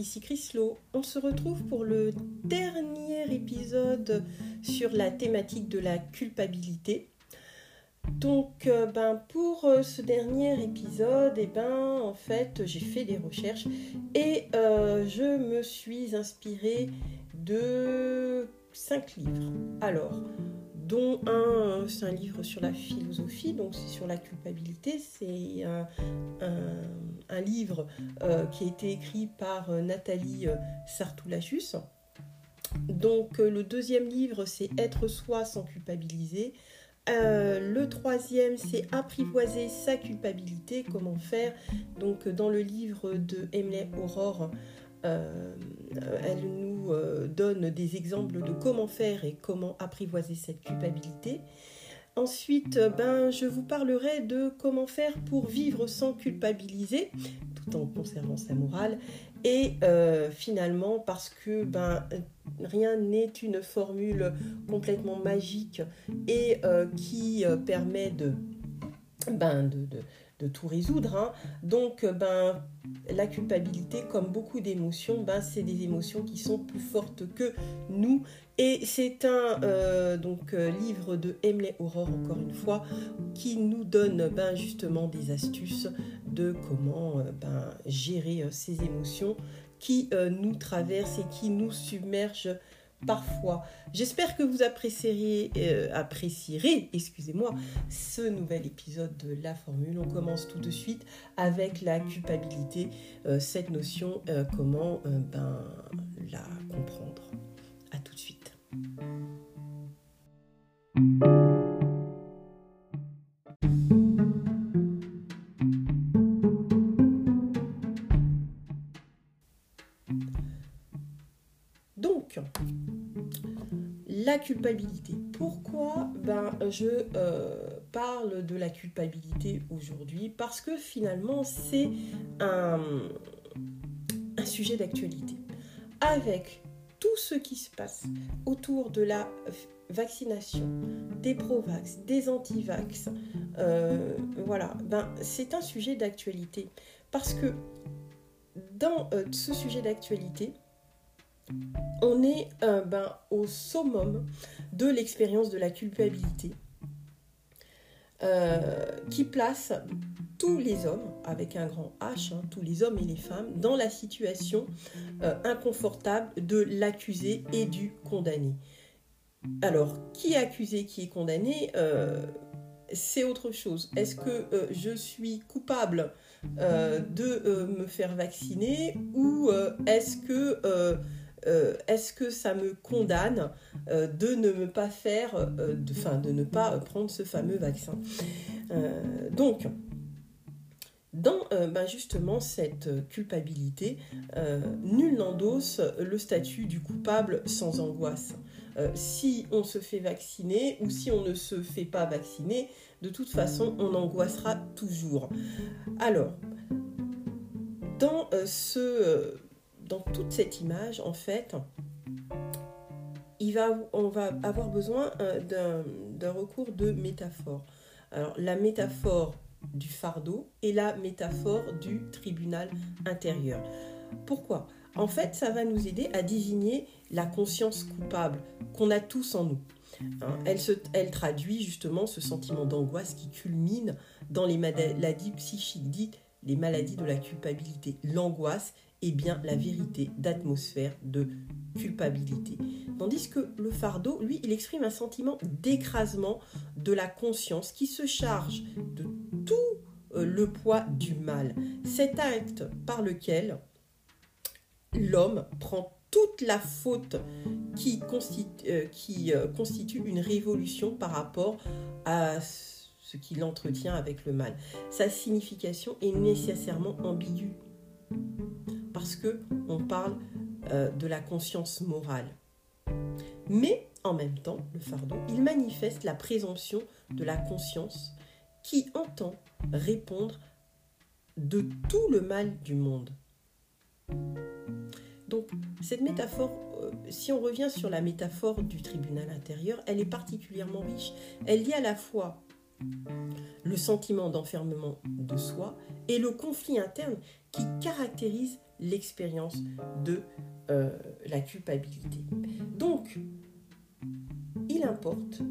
ici Chrislo. On se retrouve pour le dernier épisode sur la thématique de la culpabilité. Donc, euh, ben, pour euh, ce dernier épisode, eh ben, en fait, j'ai fait des recherches et euh, je me suis inspirée de cinq livres. Alors, dont un, c'est un livre sur la philosophie, donc c'est sur la culpabilité. C'est un, un, livre qui a été écrit par Nathalie Sartoulachus. Donc, le deuxième livre, c'est Être soi sans culpabiliser. Euh, le troisième, c'est apprivoiser sa culpabilité, comment faire. Donc, dans le livre de Emily Aurore, euh, elle nous euh, donne des exemples de comment faire et comment apprivoiser cette culpabilité. Ensuite, ben, je vous parlerai de comment faire pour vivre sans culpabiliser, tout en conservant sa morale. Et euh, finalement, parce que ben, rien n'est une formule complètement magique et euh, qui euh, permet de, ben, de, tout résoudre. Hein. Donc, ben, la culpabilité, comme beaucoup d'émotions, ben, c'est des émotions qui sont plus fortes que nous. Et c'est un donc, livre de Emily Aurore, encore une fois, qui nous donne ben, justement des astuces de comment euh, ben, gérer euh, ces émotions qui euh, nous traversent et qui nous submergent parfois. J'espère que vous apprécierez, apprécierez excusez-moi, ce nouvel épisode de La Formule. On commence tout de suite avec la culpabilité, cette notion, comment ben, la comprendre. À tout de suite. La culpabilité. Pourquoi? Ben, je euh, parle de la culpabilité aujourd'hui Parce que finalement, c'est un, un sujet d'actualité. Avec tout ce qui se passe autour de la vaccination, des pro-vax, des anti-vax, euh, voilà, ben, c'est un sujet d'actualité. Parce que dans euh, ce sujet d'actualité, on est euh, ben, au summum de l'expérience de la culpabilité euh, qui place tous les hommes, avec un grand H, hein, tous les hommes et les femmes, dans la situation euh, inconfortable de l'accusé et du condamné. Alors, qui est accusé, qui est condamné c'est autre chose. Est-ce que je suis coupable de me faire vacciner ou est-ce que euh, est-ce que ça me condamne euh, de ne me pas faire, euh, de, ne pas prendre ce fameux vaccin? Donc, dans ben, justement cette culpabilité, nul n'endosse le statut du coupable sans angoisse. si on se fait vacciner ou si on ne se fait pas vacciner, de toute façon, on angoissera toujours. Alors, dans ce dans toute cette image, en fait, on va avoir besoin euh, d'un recours de métaphore. Alors, la métaphore du fardeau et la métaphore du tribunal intérieur. Pourquoi? En fait, ça va nous aider à désigner la conscience coupable qu'on a tous en nous. Hein, elle, se, elle traduit justement ce sentiment d'angoisse qui culmine dans les maladies psychiques dites les maladies de la culpabilité. L'angoisse bien la vérité d'atmosphère de culpabilité. Tandis que le fardeau, lui, il exprime un sentiment d'écrasement de la conscience qui se charge de tout euh, le poids du mal. Cet acte par lequel l'homme prend toute la faute qui, euh, euh, constitue une révolution par rapport à ce qu'il entretient avec le mal. Sa signification est nécessairement ambiguë parce que on parle euh, de la conscience morale. Mais en même temps, le fardeau, il manifeste la présomption de la conscience qui entend répondre de tout le mal du monde. Donc, cette métaphore, euh, si on revient sur la métaphore du tribunal intérieur, elle est particulièrement riche. Elle lie à la fois le sentiment d'enfermement de soi et le conflit interne qui caractérise l'expérience de euh, la culpabilité. Donc, il importe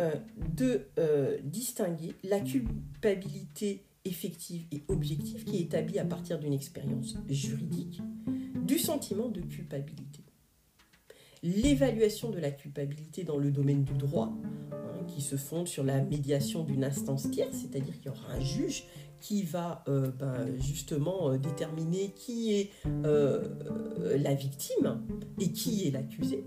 euh, de euh, distinguer la culpabilité effective et objective qui est établie à partir d'une expérience juridique du sentiment de culpabilité. L'évaluation de la culpabilité dans le domaine du droit, hein, qui se fonde sur la médiation d'une instance tierce, c'est-à-dire qu'il y aura un juge qui va euh, ben, justement déterminer qui est la victime et qui est l'accusé.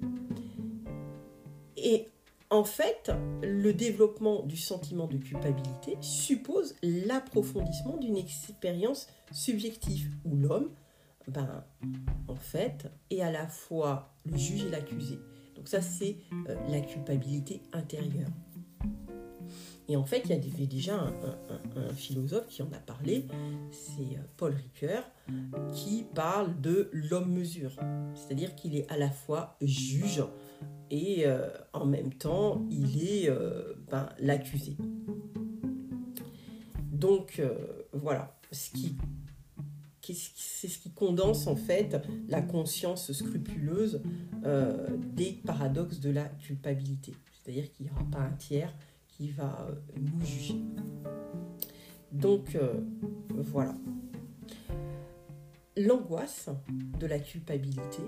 Et en fait, le développement du sentiment de culpabilité suppose l'approfondissement d'une expérience subjective où l'homme, ben, en fait, est à la fois le juge et l'accusé. Donc ça, c'est euh, la culpabilité intérieure. Et en fait, il y avait déjà un, philosophe qui en a parlé, c'est euh, Paul Ricoeur, qui parle de l'homme-mesure. C'est-à-dire qu'il est à la fois juge et euh, en même temps, il est euh, ben, l'accusé. Donc voilà, c'est ce qui condense en fait la conscience scrupuleuse des paradoxes de la culpabilité. C'est-à-dire qu'il n'y aura pas un tiers qui va euh, nous juger. Donc euh, voilà. L'angoisse de la culpabilité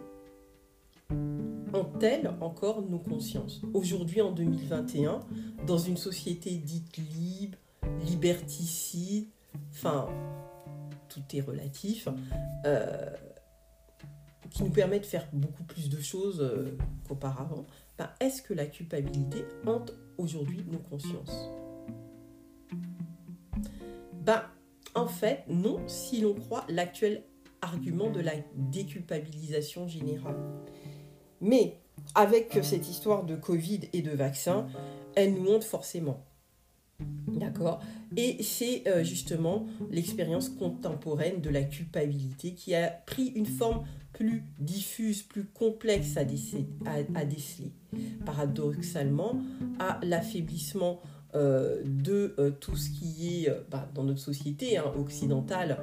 ont-elles encore nos consciences? Aujourd'hui, en 2021, dans une société dite libre, liberticide, enfin, tout est relatif, euh, qui nous permet de faire beaucoup plus de choses qu'auparavant, ben, est-ce que la culpabilité hante aujourd'hui nos consciences? Ben, en fait, non, si l'on croit l'actuel argument de la déculpabilisation générale. Mais avec cette histoire de Covid et de vaccin, elle nous montre forcément. D'accord Et c'est euh, justement l'expérience contemporaine de la culpabilité qui a pris une forme plus diffuse, plus complexe à, déceler. Paradoxalement, à l'affaiblissement euh, de euh, tout ce qui est bah, dans notre société hein, occidentale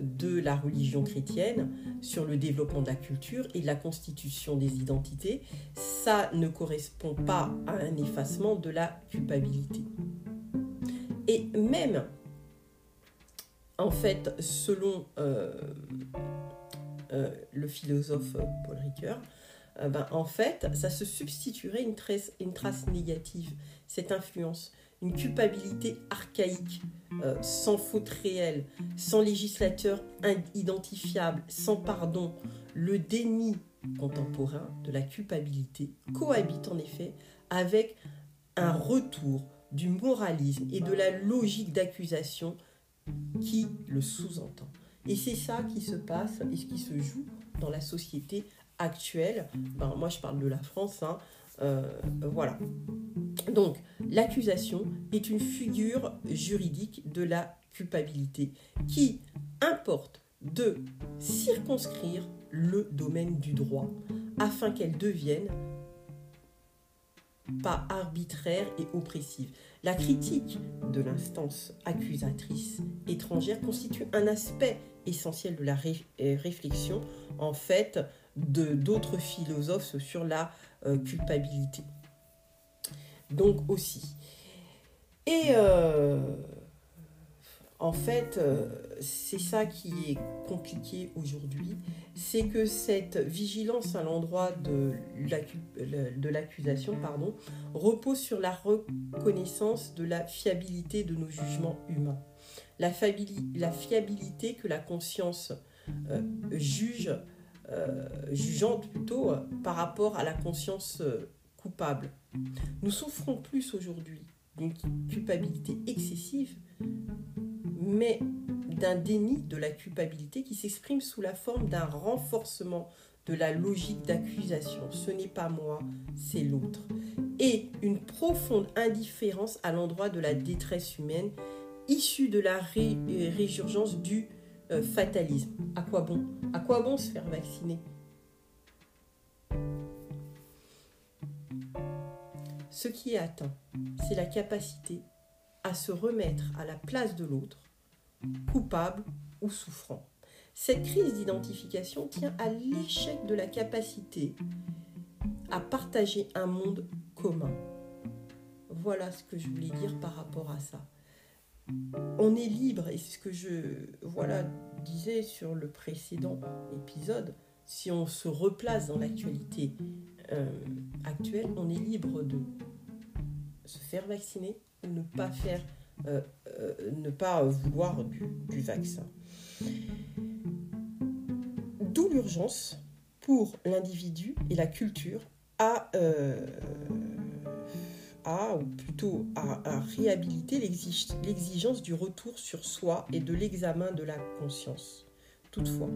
de la religion chrétienne sur le développement de la culture et de la constitution des identités, ça ne correspond pas à un effacement de la culpabilité. Et même, en fait, selon euh, euh, le philosophe Paul Ricoeur, euh, ben, en fait, ça se substituerait une trace, une trace négative, cette influence, une culpabilité archaïque, sans faute réelle, sans législateur identifiable, sans pardon. Le déni contemporain de la culpabilité cohabite en effet avec un retour du moralisme et de la logique d'accusation qui le sous-entend. Et c'est ça qui se passe et ce qui se joue dans la société actuelle. Ben, moi, je parle de la France. Hein. Euh, voilà. Donc, l'accusation est une figure juridique de la culpabilité qui importe de circonscrire le domaine du droit afin qu'elle devienne pas arbitraire et oppressive. La critique de l'instance accusatrice étrangère constitue un aspect essentiel de la euh, réflexion, en fait, d'autres philosophes sur la euh, culpabilité. Donc aussi. Et euh, en fait, euh, c'est ça qui est compliqué aujourd'hui, c'est que cette vigilance à l'endroit de l'accusation repose sur la reconnaissance de la fiabilité de nos jugements humains. La, fiabilité que la conscience juge, jugeante plutôt, par rapport à la conscience coupable. Nous souffrons plus aujourd'hui d'une culpabilité excessive mais d'un déni de la culpabilité qui s'exprime sous la forme d'un renforcement de la logique d'accusation. Ce n'est pas moi, c'est l'autre. Et une profonde indifférence à l'endroit de la détresse humaine issue de la résurgence du euh, fatalisme. À quoi bon? À quoi bon se faire vacciner? Ce qui est atteint, c'est la capacité à se remettre à la place de l'autre coupable ou souffrant. Cette crise d'identification tient à l'échec de la capacité à partager un monde commun. Voilà ce que je voulais dire par rapport à ça. On est libre, et c'est ce que je voilà, disais sur le précédent épisode, si on se replace dans l'actualité euh, actuelle, on est libre de se faire vacciner ou ne pas faire, euh, euh, ne pas vouloir du, du vaccin. D'où l'urgence pour l'individu et la culture à à, ou plutôt à, réhabiliter l'exigence du retour sur soi et de l'examen de la conscience. Toutefois,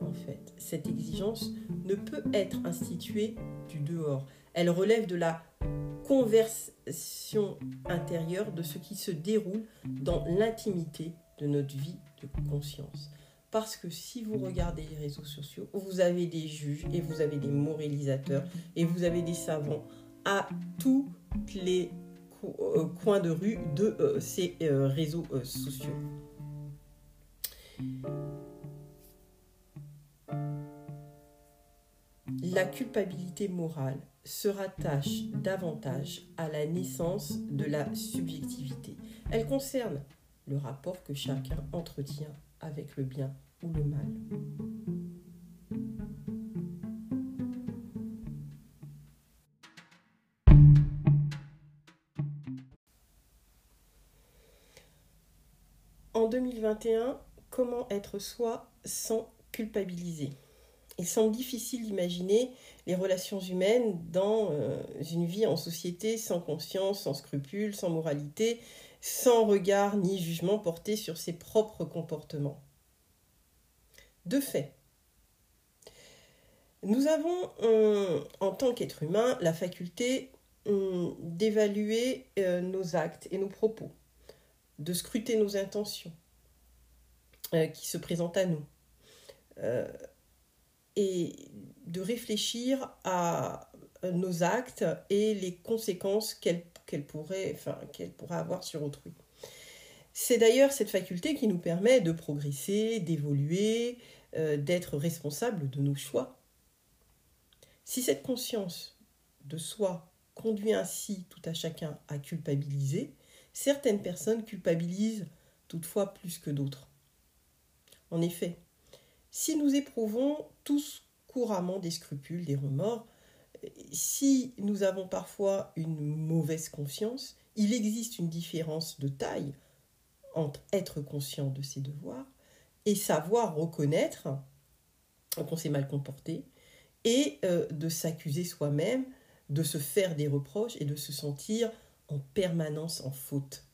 en fait, cette exigence ne peut être instituée du dehors. Elle relève de la conversion intérieure de ce qui se déroule dans l'intimité de notre vie de conscience. Parce que si vous regardez les réseaux sociaux, vous avez des juges et vous avez des moralisateurs et vous avez des savants à tous les euh, coins de rue de euh, ces euh, réseaux sociaux. La culpabilité morale se rattache davantage à la naissance de la subjectivité. Elle concerne le rapport que chacun entretient avec le bien ou le mal. 2021, comment être soi sans culpabiliser? Il semble difficile d'imaginer les relations humaines dans euh, une vie en société sans conscience, sans scrupules, sans moralité, sans regard ni jugement porté sur ses propres comportements. De fait, nous avons, euh, en tant qu'être humain, la faculté euh, d'évaluer nos actes et nos propos de scruter nos intentions euh, qui se présentent à nous euh, et de réfléchir à nos actes et les conséquences enfin, pourraient avoir sur autrui. C'est d'ailleurs cette faculté qui nous permet de progresser, d'évoluer, euh, d'être responsable de nos choix. Si cette conscience de soi conduit ainsi tout à chacun à culpabiliser, Certaines personnes culpabilisent toutefois plus que d'autres. En effet, si nous éprouvons tous couramment des scrupules, des remords, si nous avons parfois une mauvaise conscience, il existe une différence de taille entre être conscient de ses devoirs et savoir reconnaître qu'on s'est mal comporté et euh, de s'accuser soi-même, de se faire des reproches et de se sentir en permanence en faute.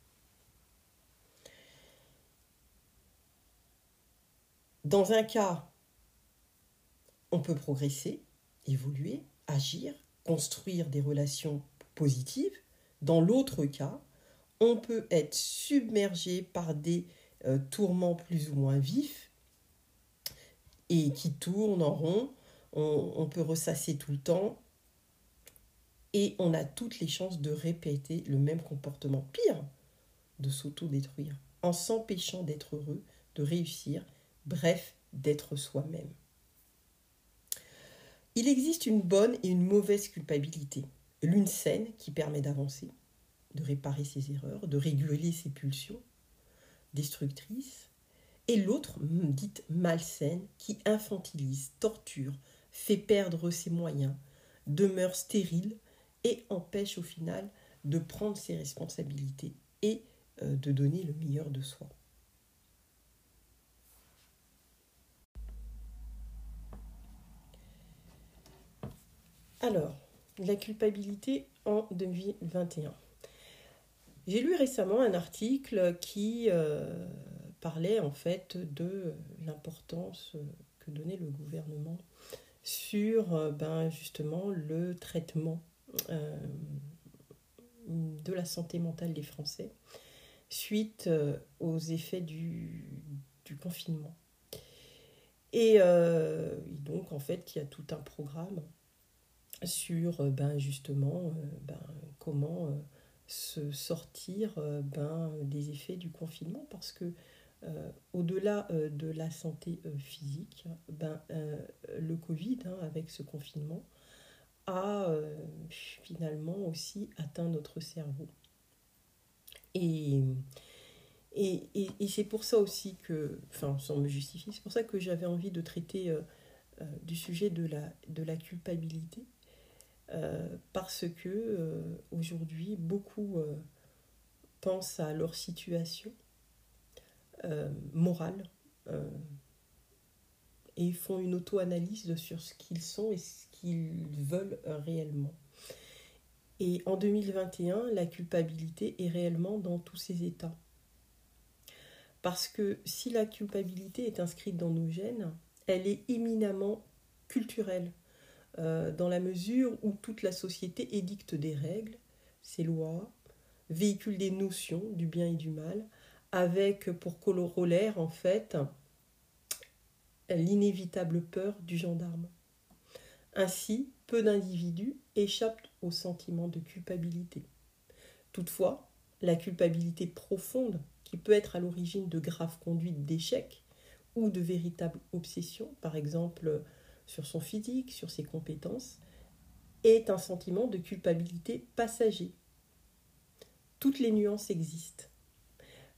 Dans un cas, on peut progresser, évoluer, agir, construire des relations positives. Dans l'autre cas, on peut être submergé par des euh, tourments plus ou moins vifs et qui tournent en rond. on peut ressasser tout le temps et on a toutes les chances de répéter le même comportement. Pire, de s'auto-détruire en s'empêchant d'être heureux, de réussir, bref, d'être soi-même. Il existe une bonne et une mauvaise culpabilité. L'une saine qui permet d'avancer, de réparer ses erreurs, de réguler ses pulsions destructrices, et l'autre dite malsaine qui infantilise, torture, fait perdre ses moyens, demeure stérile, et empêche au final de prendre ses responsabilités et euh, de donner le meilleur de soi. Alors, la culpabilité en 2021. J'ai lu récemment un article qui euh, parlait en fait de l'importance que donnait le gouvernement sur euh, ben, justement le traitement euh, de la santé mentale des Français suite aux effets du, confinement. Et donc, en fait, il y a tout un programme sur ben, justement ben, comment se sortir ben, des effets du confinement parce que au-delà de la santé physique, ben, le Covid, hein, avec ce confinement, a finalement aussi atteint notre cerveau. Et, et, c'est pour ça aussi que, enfin, sans me justifier, c'est pour ça que j'avais envie de traiter du sujet de la culpabilité euh, parce que euh, aujourd'hui beaucoup euh, pensent à leur situation morale et font une auto-analyse sur ce qu'ils sont et ce qu'ils veulent réellement. Et en 2021, la culpabilité est réellement dans tous ces états. Parce que si la culpabilité est inscrite dans nos gènes, elle est éminemment culturelle. Euh, dans la mesure où toute la société édicte des règles, ses lois, véhicule des notions du bien et du mal, avec pour corollaire en fait l'inévitable peur du gendarme. Ainsi, peu d'individus échappent au sentiment de culpabilité. Toutefois, la culpabilité profonde, qui peut être à l'origine de graves conduites d'échec ou de véritables obsessions, par exemple sur son physique, sur ses compétences, est un sentiment de culpabilité passager. Toutes les nuances existent.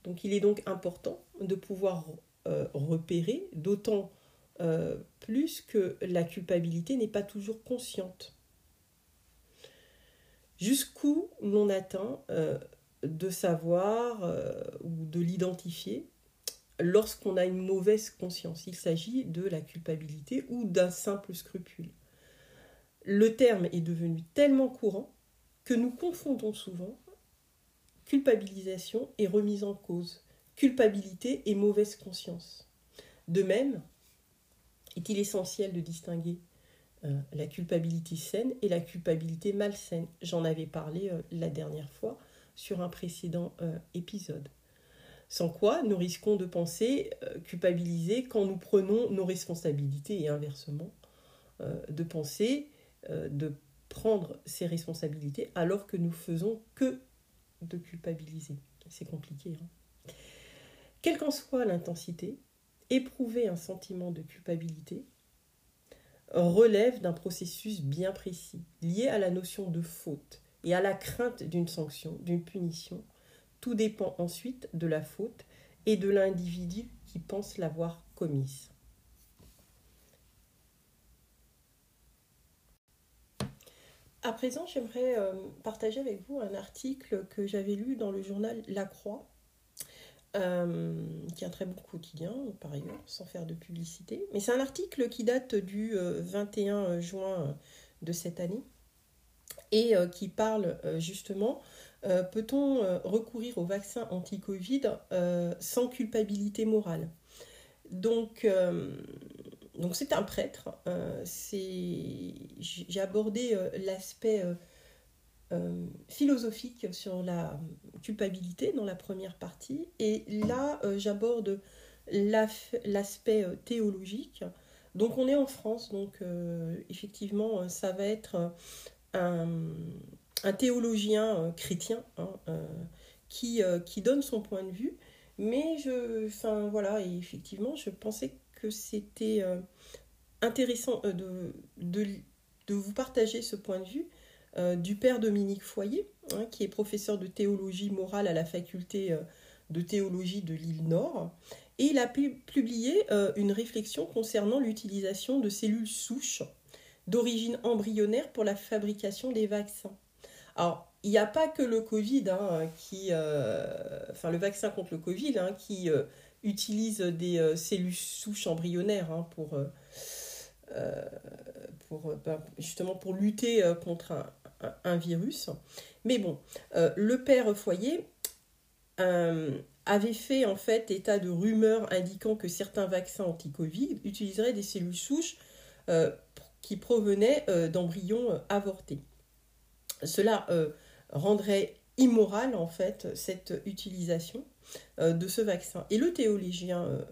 Donc il est donc important de pouvoir euh, repérer, d'autant euh, plus que la culpabilité n'est pas toujours consciente. Jusqu'où l'on atteint euh, de savoir ou de l'identifier? Lorsqu'on a une mauvaise conscience. Il s'agit de la culpabilité ou d'un simple scrupule. Le terme est devenu tellement courant que nous confondons souvent culpabilisation et remise en cause, culpabilité et mauvaise conscience. De même, est-il essentiel de distinguer euh, la culpabilité saine et la culpabilité malsaine? J'en avais parlé euh, la dernière fois sur un précédent euh, épisode. Sans quoi, nous risquons de penser euh, culpabiliser quand nous prenons nos responsabilités et inversement, euh, de penser euh, de prendre ses responsabilités alors que nous faisons que de culpabiliser. C'est compliqué. Hein. Quelle qu'en soit l'intensité, éprouver un sentiment de culpabilité relève d'un processus bien précis, lié à la notion de faute et à la crainte d'une sanction, d'une punition, tout dépend ensuite de la faute et de l'individu qui pense l'avoir commise. À présent, j'aimerais euh, partager avec vous un article que j'avais lu dans le journal La Croix, euh, qui est un très bon quotidien par ailleurs, sans faire de publicité. Mais c'est un article qui date du 21 euh, juin de cette année et qui parle justement euh, peut-on euh, recourir au vaccin anti-Covid euh, sans culpabilité morale? Donc, donc c'est un prêtre. J'ai abordé l'aspect philosophique sur la culpabilité dans la première partie. Et là, j'aborde l'aspect théologique. Donc on est en France, donc effectivement, ça va être un, un théologien euh, chrétien hein, euh, qui, euh, qui donne son point de vue. Mais je, enfin voilà, et effectivement, je pensais que c'était intéressant de, de, de, vous partager ce point de vue du père Dominique Foyer, hein, qui est professeur de théologie morale à la faculté de théologie de l'île Nord. Et il a publié une réflexion concernant l'utilisation de cellules souches d'origine embryonnaire pour la fabrication des vaccins. Alors, il n'y a pas que le Covid hein, qui. Euh, enfin, le vaccin contre le Covid hein, qui euh, utilise des euh, cellules souches embryonnaires hein, pour. ben, justement pour lutter contre un, virus. Mais bon, le père Foyer avait fait en fait état de rumeurs indiquant que certains vaccins anti-Covid utiliseraient des cellules souches qui provenaient d'embryons avortés. Cela euh, rendrait immoral en fait cette utilisation euh, de ce vaccin. Et le théologien, euh,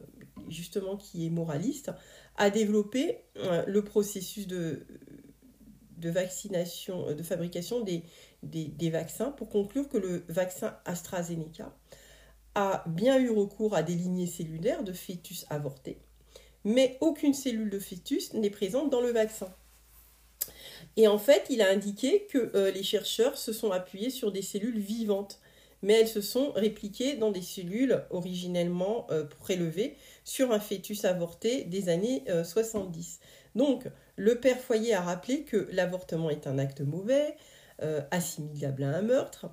justement, qui est moraliste, a développé le processus de, vaccination, de fabrication des, vaccins pour conclure que le vaccin AstraZeneca a bien eu recours à des lignées cellulaires de fœtus avortés, mais aucune cellule de fœtus n'est présente dans le vaccin. Et en fait, il a indiqué que euh, les chercheurs se sont appuyés sur des cellules vivantes, mais elles se sont répliquées dans des cellules originellement euh, prélevées sur un fœtus avorté des années 70. Euh, Donc, le père Foyer a rappelé que l'avortement est un acte mauvais, assimilable à un meurtre,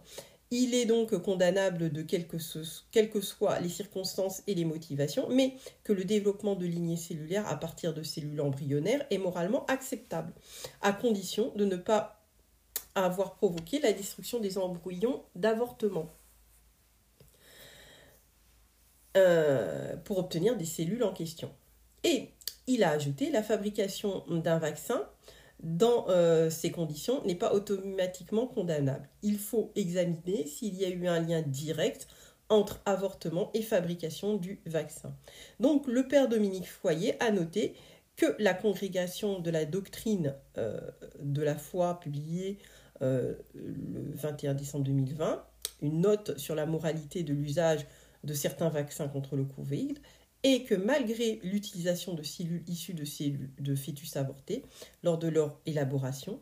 il est donc condamnable de quelles que, soient les circonstances et les motivations, mais que le développement de lignées cellulaires à partir de cellules embryonnaires est moralement acceptable, à condition de ne pas avoir provoqué la destruction des embryons d'avortement. Euh, pour obtenir des cellules en question. Et il a ajouté la fabrication d'un vaccin dans euh, ces conditions n'est pas automatiquement condamnable. Il faut examiner s'il y a eu un lien direct entre avortement et fabrication du vaccin. Donc le père Dominique Foyer a noté que la congrégation de la doctrine euh, de la foi publiée euh, le 21 décembre 2020, une note sur la moralité de l'usage de certains vaccins contre le Covid, et que malgré l'utilisation de cellules issues de cellules de fœtus avortés lors de leur élaboration,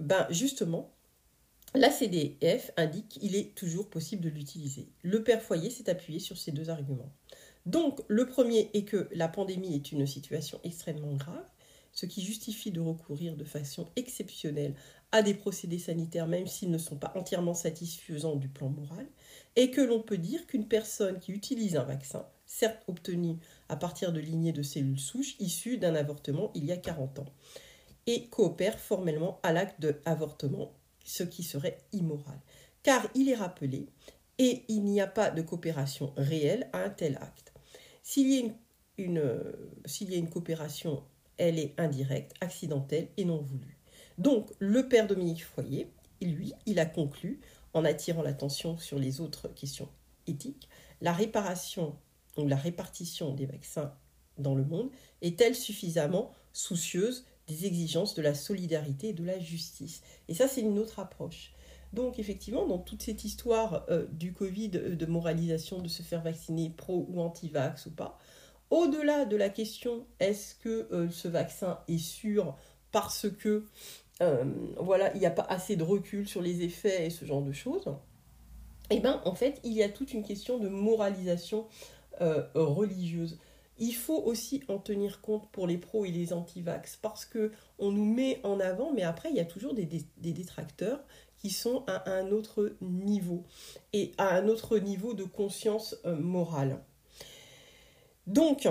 ben justement, la CDF indique qu'il est toujours possible de l'utiliser. Le père Foyer s'est appuyé sur ces deux arguments. Donc, le premier est que la pandémie est une situation extrêmement grave, ce qui justifie de recourir de façon exceptionnelle à des procédés sanitaires, même s'ils ne sont pas entièrement satisfaisants du plan moral, et que l'on peut dire qu'une personne qui utilise un vaccin certes obtenue à partir de lignées de cellules souches issues d'un avortement il y a 40 ans, et coopère formellement à l'acte d'avortement, ce qui serait immoral. Car il est rappelé, et il n'y a pas de coopération réelle à un tel acte. S'il y a une, s'il y a une coopération, elle est indirecte, accidentelle et non voulue. Donc, le père Dominique Foyer, lui, il a conclu, en attirant l'attention sur les autres questions éthiques, la réparation donc la répartition des vaccins dans le monde, est-elle suffisamment soucieuse des exigences de la solidarité et de la justice? Et ça, c'est une autre approche. Donc effectivement, dans toute cette histoire euh, du Covid, euh, de moralisation, de se faire vacciner pro ou anti-vax ou pas, au-delà de la question est-ce que euh, ce vaccin est sûr parce que voilà, il n'y a pas assez de recul sur les effets et ce genre de choses, eh bien en fait, il y a toute une question de moralisation euh, religieuse. Il faut aussi en tenir compte pour les pros et les anti-vax parce que on nous met en avant, mais après il y a toujours des, détracteurs qui sont à un autre niveau et à un autre niveau de conscience euh, morale. Donc,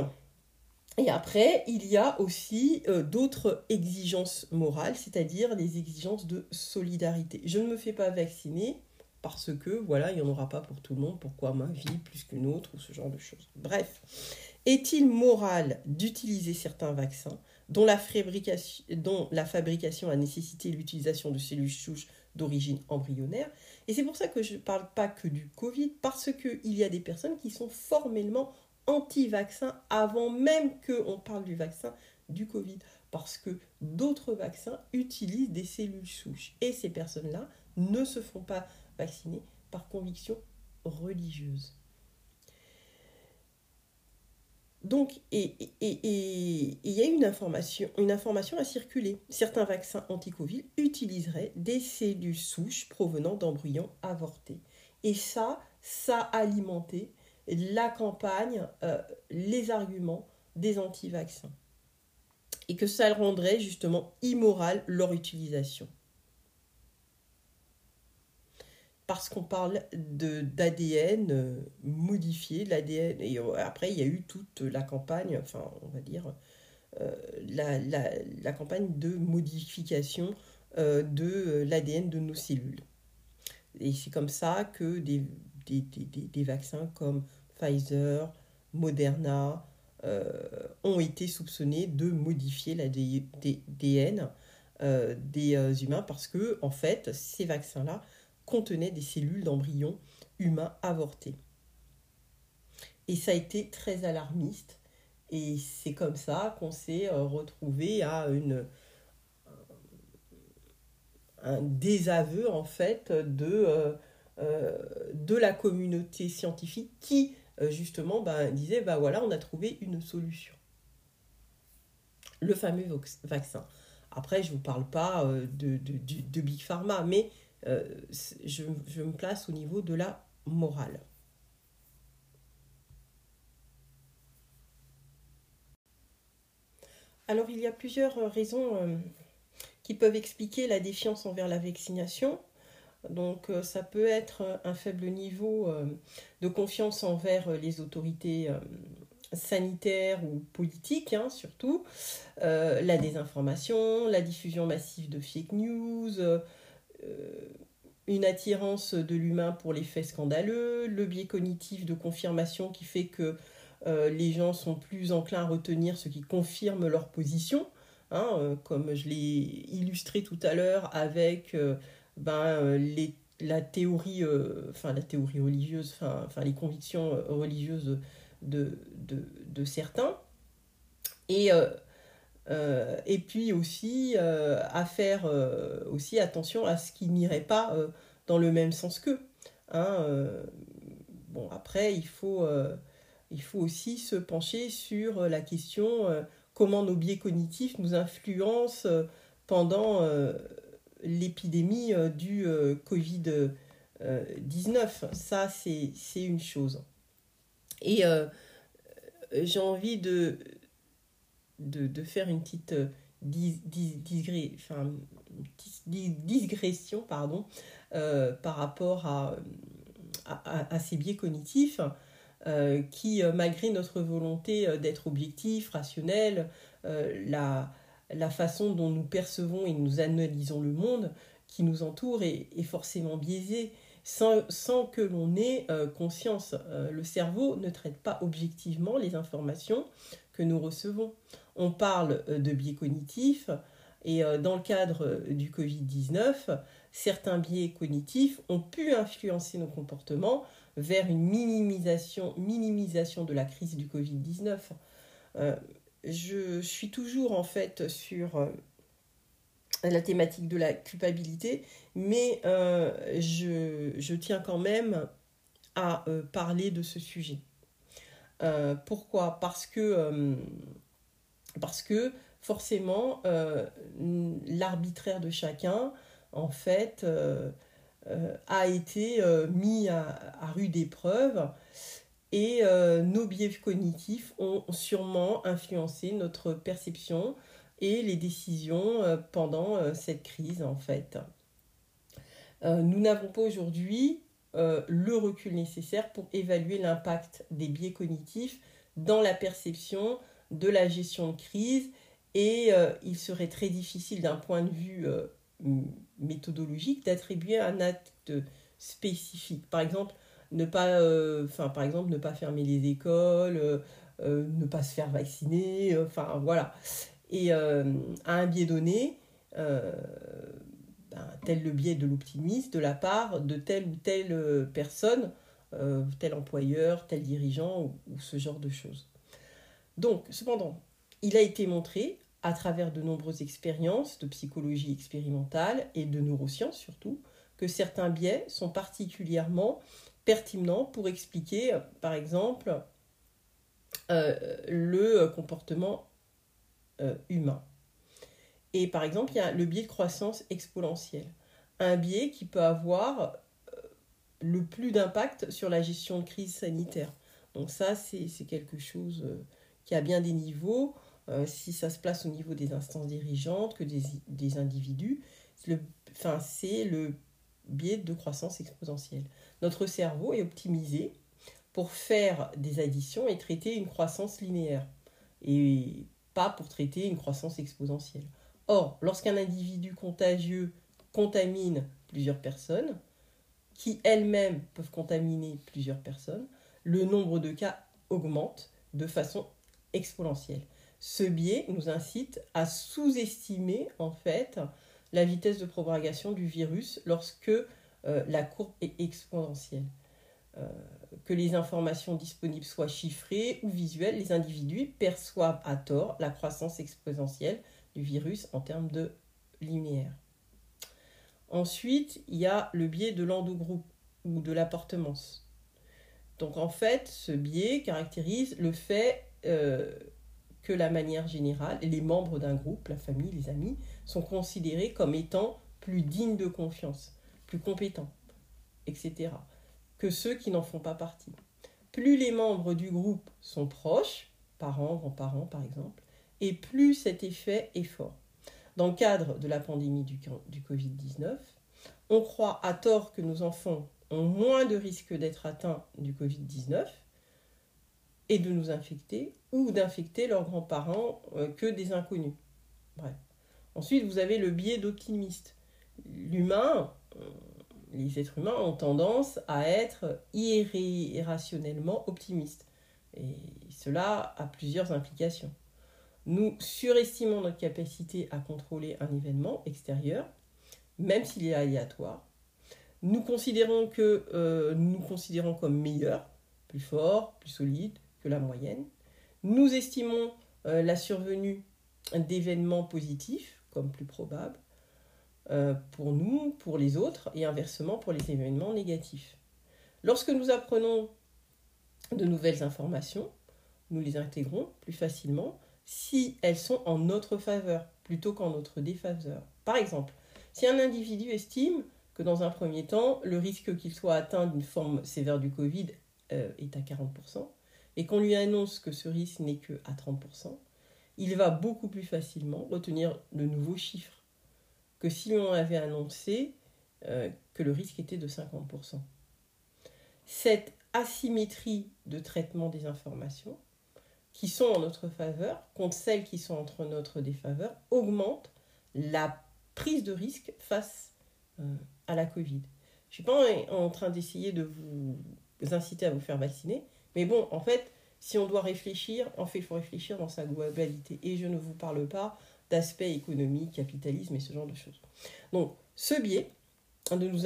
et après, il y a aussi euh, d'autres exigences morales, c'est-à-dire les exigences de solidarité. Je ne me fais pas vacciner, parce que voilà, il n'y en aura pas pour tout le monde, pourquoi ma vie plus qu'une autre, ou ce genre de choses. Bref, est-il moral d'utiliser certains vaccins dont la, fabrication, dont la fabrication a nécessité l'utilisation de cellules souches d'origine embryonnaire? Et c'est pour ça que je ne parle pas que du Covid, parce qu'il y a des personnes qui sont formellement anti-vaccins avant même qu'on parle du vaccin du Covid, parce que d'autres vaccins utilisent des cellules souches. Et ces personnes-là ne se font pas vaccinés par conviction religieuse. Donc, et il y a une information, une information à circuler. Certains vaccins anti-Covid utiliseraient des cellules souches provenant d'embryons avortés. Et ça, ça a alimenté la campagne, euh, les arguments des anti-vaccins. Et que ça rendrait justement immoral leur utilisation. Parce qu'on parle d'ADN euh, modifié, l'ADN, et euh, après il y a eu toute la campagne, enfin on va dire, euh, la, campagne de modification de l'ADN de nos cellules. Et c'est comme ça que des vaccins comme Pfizer, Moderna ont été soupçonnés de modifier l'ADN des humains parce que, en fait, ces vaccins-là contenait des cellules d'embryons humains avortés. Et ça a été très alarmiste. Et c'est comme ça qu'on s'est euh, retrouvé à un désaveu en fait de, euh, de la communauté scientifique qui, justement, ben, disait, bah voilà, on a trouvé une solution. Le fameux vaccin. Après, je ne vous parle pas de, de, Big Pharma, mais je, je me place au niveau de la morale. Alors il y a plusieurs euh, raisons euh, qui peuvent expliquer la défiance envers la vaccination. Donc euh, ça peut être un faible niveau de confiance envers les autorités sanitaires ou politiques hein, surtout, la désinformation, la diffusion massive de fake news, une attirance de l'humain pour les faits scandaleux, le biais cognitif de confirmation qui fait que euh, les gens sont plus enclins à retenir ce qui confirme leur position, hein, euh, comme je l'ai illustré tout à l'heure avec euh, ben, la théorie, enfin la théorie religieuse, les convictions religieuses de, certains. Et, et puis aussi à faire aussi attention à ce qui n'irait pas dans le même sens qu'eux. Hein, bon, après, il faut il faut aussi se pencher sur euh, la question euh, comment nos biais cognitifs nous influencent euh, pendant l'épidémie du Covid-19. Ça, c'est une chose. Et j'ai envie de, de, faire une petite digression pardon, par rapport à, à, ces biais cognitifs. Euh, qui, euh, malgré notre volonté euh, d'être objectif, rationnel, la, la, façon dont nous percevons et nous analysons le monde qui nous entoure est, forcément biaisée sans, sans que l'on ait conscience. le cerveau ne traite pas objectivement les informations que nous recevons. On parle de biais cognitifs et dans le cadre du Covid-19, certains biais cognitifs ont pu influencer nos comportements vers une minimisation, minimisation de la crise du Covid-19. Euh, je suis toujours en fait sur euh, la thématique de la culpabilité, mais euh, je, tiens quand même à parler de ce sujet. pourquoi? Parce que, parce que forcément, l'arbitraire de chacun, en fait, euh, a été euh, mis à, rude épreuve et euh, nos biais cognitifs ont sûrement influencé notre perception et les décisions pendant cette crise en fait. nous n'avons pas aujourd'hui le recul nécessaire pour évaluer l'impact des biais cognitifs dans la perception de la gestion de crise et il serait très difficile d'un point de vue méthodologique d'attribuer un acte spécifique. Par exemple, ne pas, euh, enfin, par exemple, ne pas fermer les écoles, euh, euh, ne pas se faire vacciner, enfin voilà. Et à un biais donné, ben, tel le biais de l'optimisme de la part de telle ou telle personne, tel employeur, tel dirigeant ou ce genre de choses. Donc, cependant, il a été montré à travers de nombreuses expériences de psychologie expérimentale et de neurosciences surtout, que certains biais sont particulièrement pertinents pour expliquer, par exemple, euh, le comportement euh, humain. Et par exemple, il y a le biais de croissance exponentielle. Un biais qui peut avoir euh, le plus d'impact sur la gestion de crise sanitaire. Donc ça, c'est quelque chose qui a bien des niveaux. Euh, si ça se place au niveau des instances dirigeantes que des, individus. enfin, c'est le biais de croissance exponentielle. Notre cerveau est optimisé pour faire des additions et traiter une croissance linéaire, et pas pour traiter une croissance exponentielle. Or, lorsqu'un individu contagieux contamine plusieurs personnes, qui elles-mêmes peuvent contaminer plusieurs personnes, le nombre de cas augmente de façon exponentielle. Ce biais nous incite à sous-estimer en fait la vitesse de propagation du virus lorsque euh, la courbe est exponentielle. Euh, que les informations disponibles soient chiffrées ou visuelles, les individus perçoivent à tort la croissance exponentielle du virus en termes de linéaire. Ensuite, il y a le biais de l'endogroupe ou de l'appartenance. Donc en fait, ce biais caractérise le fait euh, que la manière générale, les membres d'un groupe, la famille, les amis, sont considérés comme étant plus dignes de confiance, plus compétents, etc., que ceux qui n'en font pas partie. Plus les membres du groupe sont proches, parents, grands-parents par exemple, et plus cet effet est fort. Dans le cadre de la pandémie du, du Covid-19, on croit à tort que nos enfants ont moins de risques d'être atteints du Covid-19 et de nous infecter ou d'infecter leurs grands-parents euh, que des inconnus. Bref. Ensuite, vous avez le biais d'optimiste. L'humain, euh, les êtres humains ont tendance à être irrationnellement optimistes. Et cela a plusieurs implications. Nous surestimons notre capacité à contrôler un événement extérieur, même s'il est aléatoire. Nous considérons que euh, nous considérons comme meilleur, plus fort, plus solide que la moyenne. Nous estimons euh, la survenue d'événements positifs comme plus probable euh, pour nous, pour les autres, et inversement pour les événements négatifs. Lorsque nous apprenons de nouvelles informations, nous les intégrons plus facilement si elles sont en notre faveur plutôt qu'en notre défaveur. Par exemple, si un individu estime que dans un premier temps, le risque qu'il soit atteint d'une forme sévère du Covid euh, est à 40%, et qu'on lui annonce que ce risque n'est que à 30%, il va beaucoup plus facilement retenir de nouveaux chiffres que si on avait annoncé euh, que le risque était de 50%. Cette asymétrie de traitement des informations qui sont en notre faveur contre celles qui sont entre notre défaveur augmente la prise de risque face euh, à la Covid. Je ne suis pas en train d'essayer de vous inciter à vous faire vacciner, mais bon, en fait, si on doit réfléchir, en fait, il faut réfléchir dans sa globalité. Et je ne vous parle pas d'aspect économique, capitalisme et ce genre de choses. Donc, ce biais de nous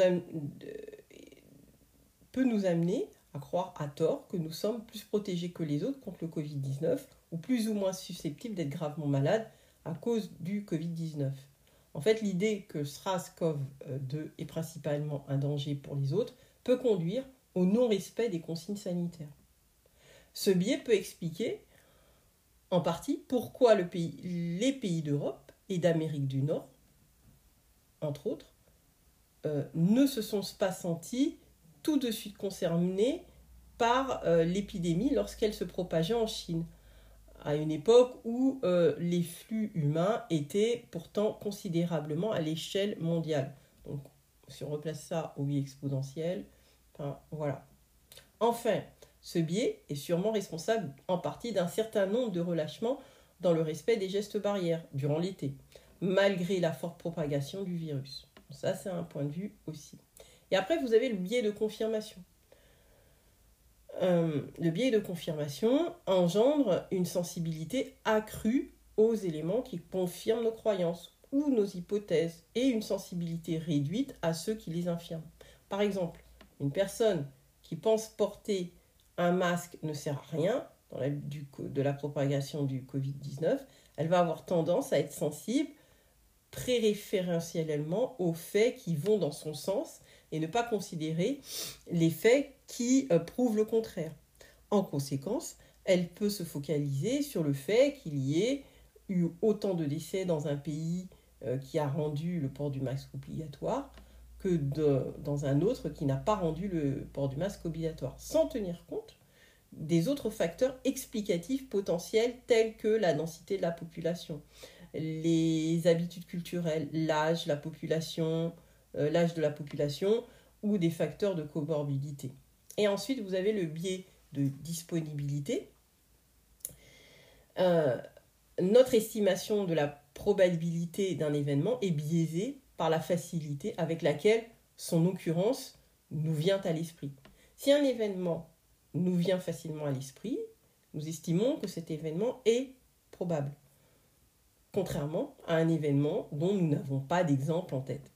peut nous amener à croire à tort que nous sommes plus protégés que les autres contre le Covid-19 ou plus ou moins susceptibles d'être gravement malades à cause du Covid-19. En fait, l'idée que SRAS-CoV-2 est principalement un danger pour les autres peut conduire au non-respect des consignes sanitaires. Ce biais peut expliquer en partie pourquoi les pays d'Europe et d'Amérique du Nord, entre autres, euh, ne se sont pas sentis tout de suite concernés par euh, l'épidémie lorsqu'elle se propageait en Chine, à une époque où euh, les flux humains étaient pourtant considérablement à l'échelle mondiale. Donc, si on replace ça au biais exponentiel, voilà. Enfin, ce biais est sûrement responsable en partie d'un certain nombre de relâchements dans le respect des gestes barrières durant l'été, malgré la forte propagation du virus. Ça, c'est un point de vue aussi. Et après, vous avez le biais de confirmation. Euh, le biais de confirmation engendre une sensibilité accrue aux éléments qui confirment nos croyances ou nos hypothèses et une sensibilité réduite à ceux qui les infirment. Par exemple, une personne qui pense porter un masque ne sert à rien de la propagation du Covid-19, elle va avoir tendance à être sensible préréférentiellement aux faits qui vont dans son sens et ne pas considérer les faits qui euh, prouvent le contraire. En conséquence, elle peut se focaliser sur le fait qu'il y ait eu autant de décès dans un pays euh, qui a rendu le port du masque obligatoire que dans un autre qui n'a pas rendu le port du masque obligatoire, sans tenir compte des autres facteurs explicatifs potentiels tels que la densité de la population, les habitudes culturelles, l'âge, la population, l'âge de la population ou des facteurs de comorbidité. Et ensuite, vous avez le biais de disponibilité. Euh, notre estimation de la probabilité d'un événement est biaisée par la facilité avec laquelle son occurrence nous vient à l'esprit. Si un événement nous vient facilement à l'esprit, nous estimons que cet événement est probable, contrairement à un événement dont nous n'avons pas d'exemple en tête.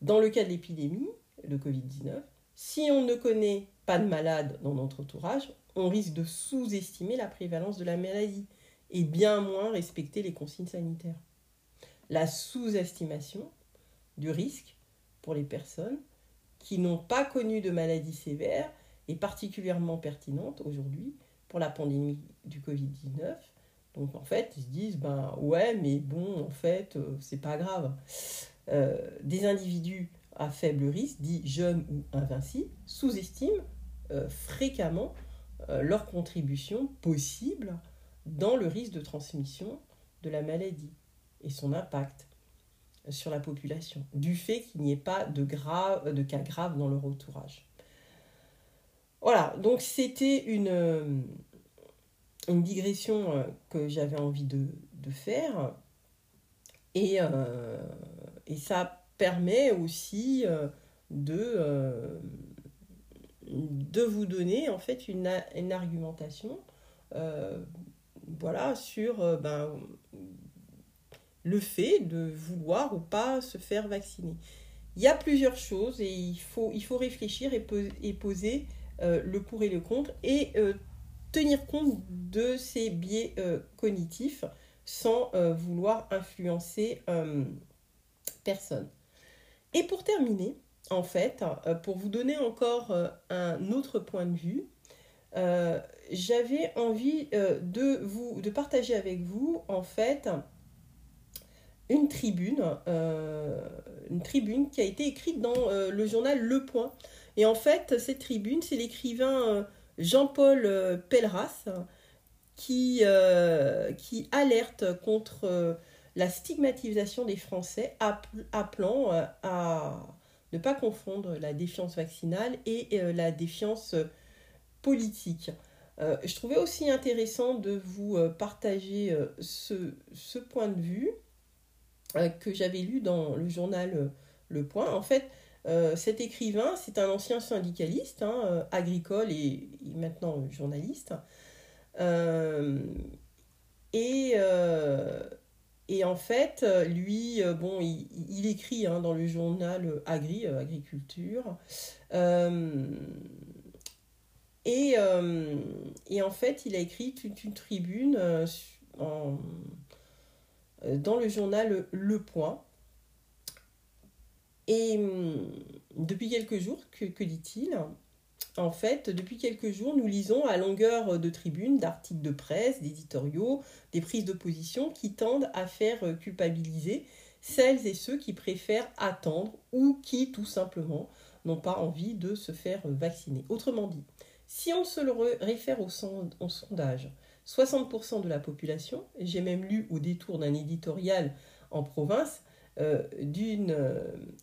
Dans le cas de l'épidémie, le Covid-19, si on ne connaît pas de malade dans notre entourage, on risque de sous-estimer la prévalence de la maladie et bien moins respecter les consignes sanitaires. La sous-estimation du risque pour les personnes qui n'ont pas connu de maladie sévère est particulièrement pertinente aujourd'hui pour la pandémie du Covid-19. Donc en fait, ils se disent, ben ouais, mais bon, en fait, euh, c'est pas grave. Euh, des individus à faible risque, dits jeunes ou invincibles, sous-estiment euh, fréquemment leur contribution possible dans le risque de transmission de la maladie et son impact sur la population, du fait qu'il n'y ait pas de, grave, de cas graves dans leur entourage. Voilà, donc c'était une, digression euh, que j'avais envie de, faire. Et, euh, et, ça permet aussi euh, de, de vous donner en fait une, une argumentation voilà, sur ben, le fait de vouloir ou pas se faire vacciner. Il y a plusieurs choses et il faut, il faut réfléchir et, poser le pour et le contre et tenir compte de ces biais euh, cognitifs sans euh, vouloir influencer euh, personne. Et pour terminer, en fait, pour vous donner encore un autre point de vue, j'avais envie de vous de partager avec vous en fait une tribune, une tribune qui a été écrite dans le journal Le Point. Et en fait, cette tribune, c'est l'écrivain Jean-Paul euh, Pelleras, qui, euh, qui alerte contre euh, la stigmatisation des Français, appelant à ne pas confondre la défiance vaccinale et la défiance politique. je trouvais aussi intéressant de vous partager ce, point de vue que j'avais lu dans le journal Le Point. En fait, euh, cet écrivain, c'est un ancien syndicaliste, hein, euh, agricole et, maintenant journaliste. Euh, et, et, en fait, lui, bon, il, écrit hein, dans le journal Agri, Agriculture. Et, et, en fait, il a écrit toute une tribune dans le journal Le Point et depuis quelques jours, que, dit-il En fait, depuis quelques jours, nous lisons à longueur de tribune d'articles de presse, d'éditoriaux, des prises de position qui tendent à faire culpabiliser celles et ceux qui préfèrent attendre ou qui, tout simplement, n'ont pas envie de se faire vacciner. Autrement dit, si on se le réfère au, sondage, 60% de la population, j'ai même lu au détour d'un éditorial en province, euh, d'une euh,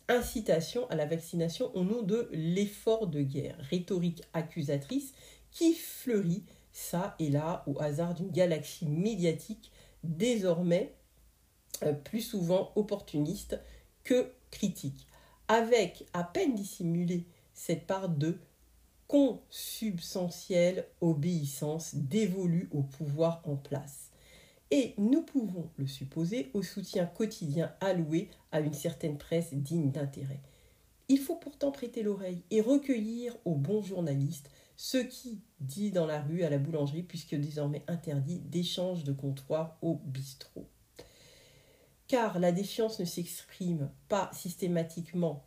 incitation à la vaccination au nom de l'effort de guerre, rhétorique accusatrice qui fleurit ça et là au hasard d'une galaxie médiatique désormais euh, plus souvent opportuniste que critique, avec à peine dissimulé cette part de consubstantielle obéissance dévolue au pouvoir en place et nous pouvons le supposer au soutien quotidien alloué à une certaine presse digne d'intérêt. Il faut pourtant prêter l'oreille et recueillir aux bons journalistes ce qui dit dans la rue à la boulangerie, puisque désormais interdit d'échange de comptoir au bistrot. Car la défiance ne s'exprime pas systématiquement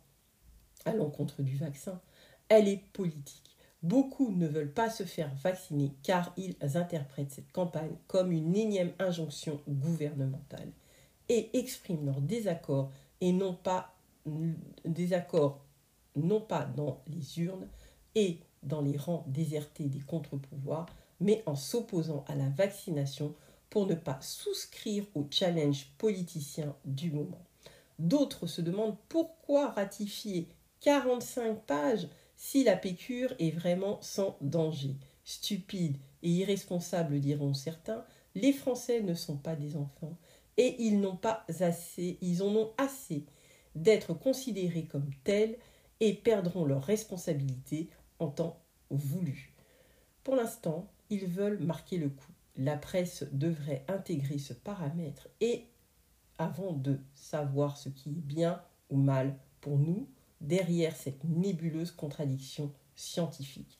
à l'encontre du vaccin, elle est politique. Beaucoup ne veulent pas se faire vacciner car ils interprètent cette campagne comme une énième injonction gouvernementale et expriment leur désaccord et non pas désaccord non pas dans les urnes et dans les rangs désertés des contre-pouvoirs, mais en s'opposant à la vaccination pour ne pas souscrire au challenge politicien du moment. D'autres se demandent pourquoi ratifier 45 pages si la pécure est vraiment sans danger. Stupide et irresponsable diront certains, les Français ne sont pas des enfants et ils n'ont pas assez, ils en ont assez d'être considérés comme tels et perdront leur responsabilité en temps voulu. Pour l'instant, ils veulent marquer le coup. La presse devrait intégrer ce paramètre et avant de savoir ce qui est bien ou mal pour nous, derrière cette nébuleuse contradiction scientifique.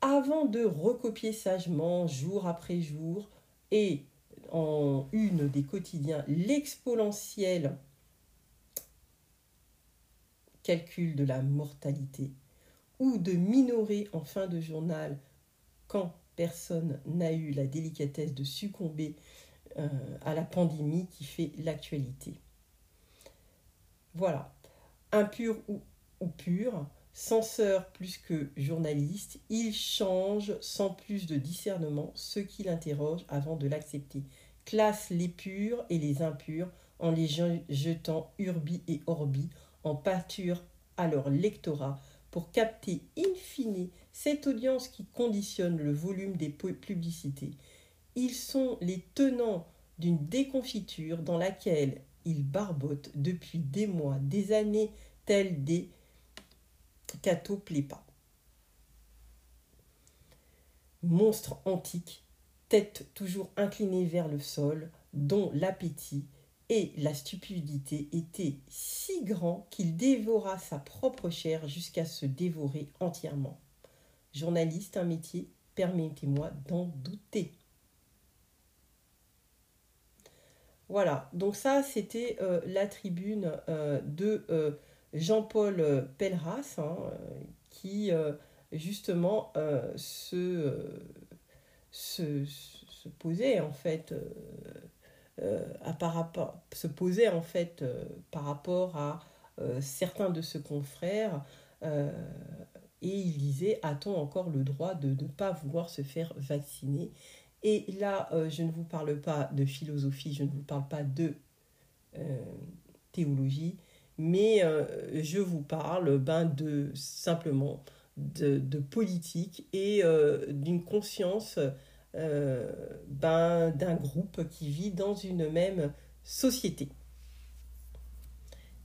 Avant de recopier sagement jour après jour et en une des quotidiens l'exponentielle calcul de la mortalité ou de minorer en fin de journal quand personne n'a eu la délicatesse de succomber euh, à la pandémie qui fait l'actualité. Voilà, impur ou, ou pur, censeur plus que journaliste, il change sans plus de discernement ce qui l'interroge avant de l'accepter, classe les purs et les impurs en les jetant urbi et orbi en pâture à leur lectorat pour capter in fine cette audience qui conditionne le volume des publicités. Ils sont les tenants d'une déconfiture dans laquelle ils barbotent depuis des mois, des années, tels des catoplépas. Monstre antique, tête toujours inclinée vers le sol, dont l'appétit et la stupidité étaient si grands qu'il dévora sa propre chair jusqu'à se dévorer entièrement. Journaliste, un métier, permettez-moi d'en douter. Voilà, donc ça c'était euh, la tribune euh, de euh, Jean-Paul Pelleras hein, qui justement se, posait en fait par rapport, se posait en fait par rapport à certains de ses confrères et il disait a-t-on encore le droit de ne pas vouloir se faire vacciner? Et là, euh, je ne vous parle pas de philosophie, je ne vous parle pas de euh, théologie, mais euh, je vous parle ben, de simplement de, politique et d'une conscience ben, d'un groupe qui vit dans une même société.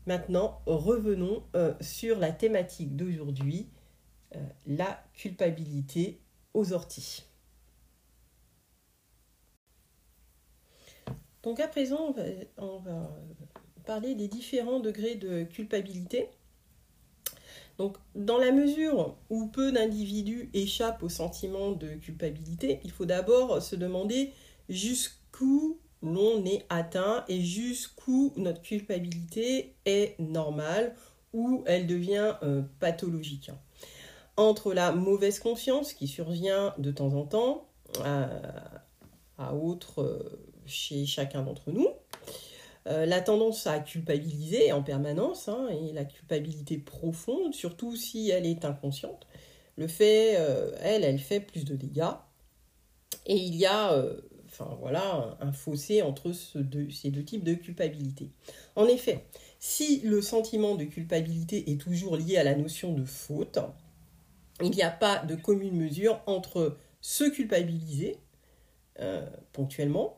Maintenant, revenons sur la thématique d'aujourd'hui, la culpabilité aux orties. Donc à présent, on va, parler des différents degrés de culpabilité. Donc, dans la mesure où peu d'individus échappent au sentiment de culpabilité, il faut d'abord se demander jusqu'où l'on est atteint et jusqu'où notre culpabilité est normale ou elle devient euh, pathologique. Entre la mauvaise conscience qui survient de temps en temps à, à autre euh, chez chacun d'entre nous. Euh, la tendance à culpabiliser en permanence, hein, et la culpabilité profonde, surtout si elle est inconsciente, le fait, euh, elle, elle fait plus de dégâts. Et il y a, euh, enfin voilà, un, fossé entre ces deux types de culpabilité. En effet, si le sentiment de culpabilité est toujours lié à la notion de faute, il n'y a pas de commune mesure entre se culpabiliser ponctuellement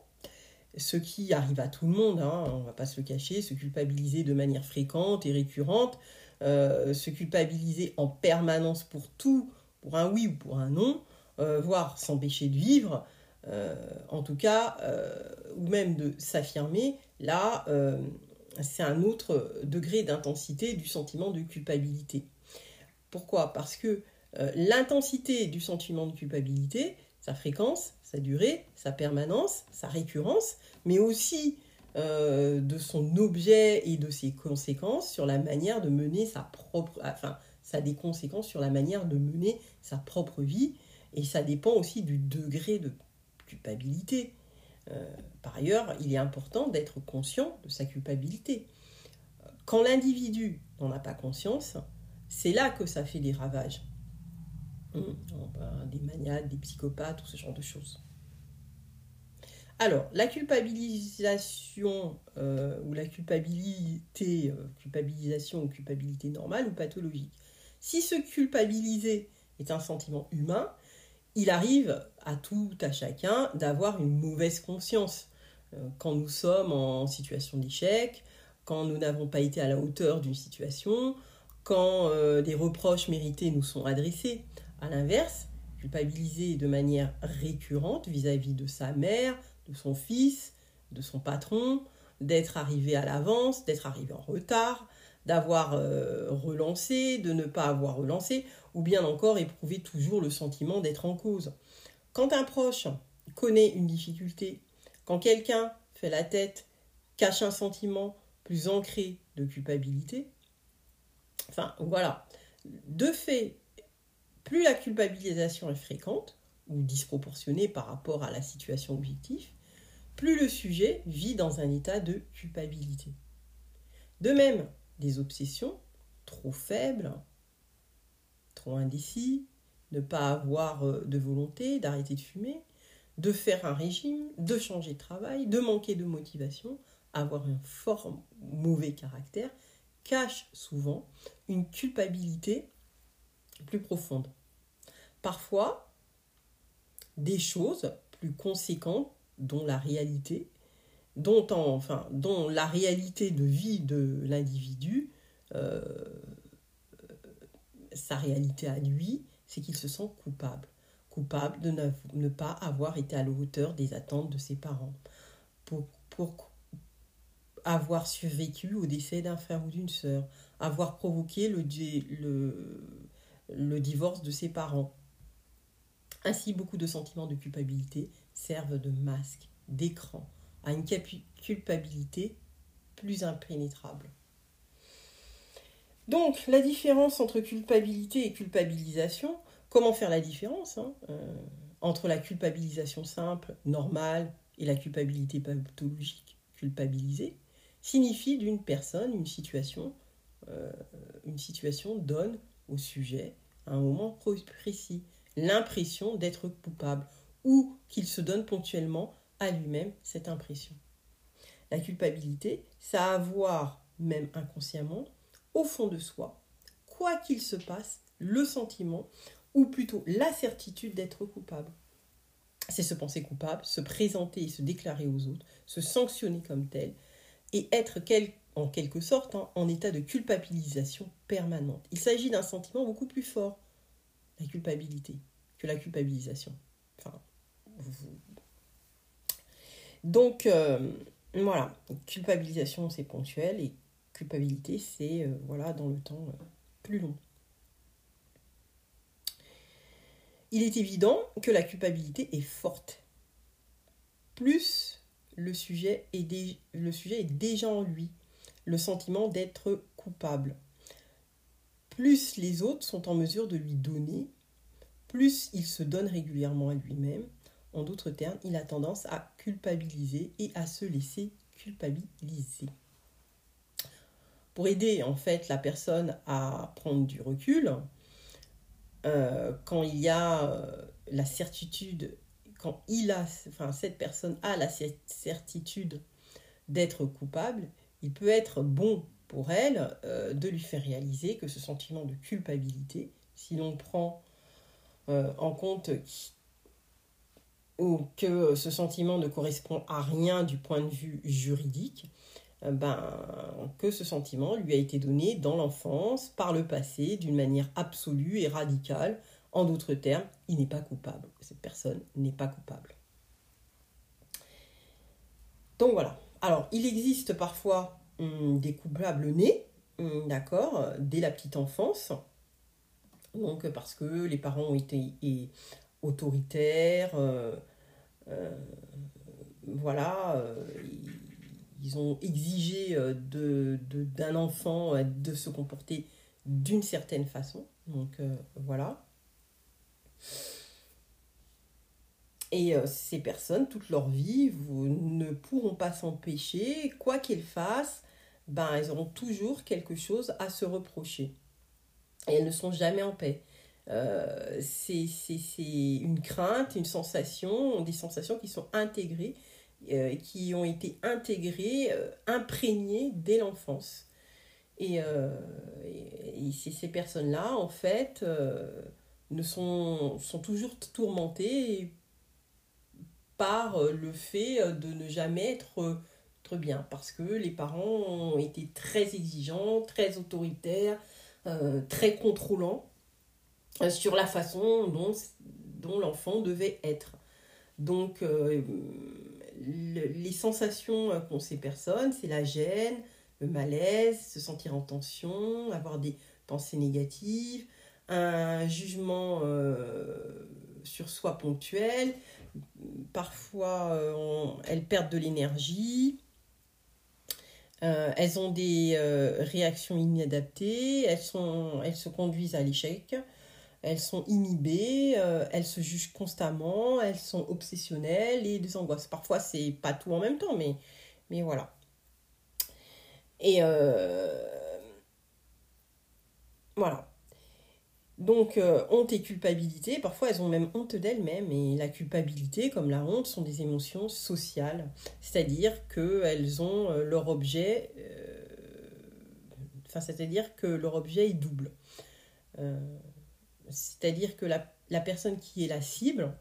ce qui arrive à tout le monde, hein, on ne va pas se le cacher, se culpabiliser de manière fréquente et récurrente, euh, se culpabiliser en permanence pour tout, pour un oui ou pour un non, euh, voire s'empêcher de vivre, euh, en tout cas, ou même de s'affirmer, là, c'est un autre degré d'intensité du sentiment de culpabilité. Pourquoi? Parce que l'intensité du sentiment de culpabilité, sa fréquence, sa durée, sa permanence, sa récurrence, mais aussi euh, de son objet et de ses conséquences sur la manière de mener sa propre... Enfin, ça a des conséquences sur la manière de mener sa propre vie et ça dépend aussi du degré de culpabilité. Euh, par ailleurs, il est important d'être conscient de sa culpabilité. Quand l'individu n'en a pas conscience, c'est là que ça fait des ravages. Hum, des maniaques, des psychopathes, tout ce genre de choses. Alors, la culpabilisation euh, ou la culpabilité, euh, culpabilisation ou culpabilité normale ou pathologique. Si se culpabiliser est un sentiment humain, il arrive à tout à chacun d'avoir une mauvaise conscience. Euh, quand nous sommes en situation d'échec, quand nous n'avons pas été à la hauteur d'une situation, quand des reproches mérités nous sont adressés. À l'inverse, culpabiliser de manière récurrente vis-à-vis de sa mère, de son fils, de son patron, d'être arrivé à l'avance, d'être arrivé en retard, d'avoir euh, relancé, de ne pas avoir relancé, ou bien encore éprouver toujours le sentiment d'être en cause. Quand un proche connaît une difficulté, quand quelqu'un fait la tête, cache un sentiment plus ancré de culpabilité, Enfin, voilà. De fait, plus la culpabilisation est fréquente ou disproportionnée par rapport à la situation objective, plus le sujet vit dans un état de culpabilité. De même, des obsessions trop faibles, trop indécis, ne pas avoir euh, de volonté d'arrêter de fumer, de faire un régime, de changer de travail, de manquer de motivation, avoir un fort mauvais caractère, cache souvent une culpabilité plus profonde. Parfois, des choses plus conséquentes dont la réalité, dont, enfin, dont la réalité de vie de l'individu, euh, sa réalité à lui, c'est qu'il se sent coupable. Coupable de ne, pas avoir été à la hauteur des attentes de ses parents. Pour, avoir survécu au décès d'un frère ou d'une sœur. Avoir provoqué le divorce de ses parents. Ainsi, beaucoup de sentiments de culpabilité servent de masque, d'écran, à une culpabilité plus impénétrable. Donc, la différence entre culpabilité et culpabilisation, comment faire la différence hein, euh, entre la culpabilisation simple, normale, et la culpabilité pathologique, culpabilisée, signifie d'une personne, une situation, euh, une situation donne au sujet, un moment précis, l'impression d'être coupable ou qu'il se donne ponctuellement à lui-même cette impression. La culpabilité, ça a à voir, même inconsciemment, au fond de soi, quoi qu'il se passe, le sentiment, ou plutôt la certitude d'être coupable. C'est se penser coupable, se présenter et se déclarer aux autres, se sanctionner comme tel, et être en quelque sorte hein, en état de culpabilisation permanente. Il s'agit d'un sentiment beaucoup plus fort, la culpabilité, que la culpabilisation. Enfin, Donc, euh, voilà, culpabilisation, c'est ponctuel, et culpabilité, c'est euh, voilà dans le temps euh, plus long. Il est évident que la culpabilité est forte. Plus le sujet est, le sujet est déjà en lui, le sentiment d'être coupable. Plus les autres sont en mesure de lui donner, plus il se donne régulièrement à lui-même. En d'autres termes, il a tendance à culpabiliser et à se laisser culpabiliser pour aider en fait la personne à prendre du recul, euh, quand il y a euh, la certitude, quand il a, enfin cette personne a la certitude d'être coupable, il peut être bon pour elle euh, de lui faire réaliser que ce sentiment de culpabilité, si l'on prend en compte que ce sentiment ne correspond à rien du point de vue juridique, euh, ben, que ce sentiment lui a été donné dans l'enfance, par le passé, d'une manière absolue et radicale. En d'autres termes, il n'est pas coupable. Cette personne n'est pas coupable. Donc voilà. Alors, il existe parfois des coupables nés, hum, d'accord, dès la petite enfance. Donc, parce que les parents ont été autoritaires, euh, euh, voilà, ils ont exigé euh, d'un enfant euh, de se comporter d'une certaine façon. Donc euh, voilà. Et ces personnes, toute leur vie, ne pourront pas s'empêcher, quoi qu'elles fassent, ben, elles auront toujours quelque chose à se reprocher. Et elles ne sont jamais en paix. c'est, c'est une crainte, une sensation, des sensations qui sont intégrées euh, qui ont été intégrés, euh, imprégnés dès l'enfance. Et, euh, ces personnes-là, en fait, ne sont, sont toujours tourmentées par le fait de ne jamais être, bien, parce que les parents ont été très exigeants, très autoritaires, très contrôlants sur la façon dont, l'enfant devait être. Donc, les sensations euh, qu'ont ces personnes, c'est la gêne, le malaise, se sentir en tension, avoir des pensées négatives, un jugement euh, sur soi ponctuel. Parfois, euh, elles perdent de l'énergie. Elles ont des réactions inadaptées, elles, sont, elles se conduisent à l'échec, elles sont inhibées, elles se jugent constamment, elles sont obsessionnelles et des angoisses. Parfois, c'est pas tout en même temps, mais, mais voilà. Et voilà. Donc, euh, honte et culpabilité, parfois elles ont même honte d'elles-mêmes. Et la culpabilité, comme la honte, sont des émotions sociales. C'est-à-dire qu'elles ont euh, leur objet. Euh, enfin, c'est-à-dire que leur objet est double. c'est-à-dire que la, la, personne qui est la cible,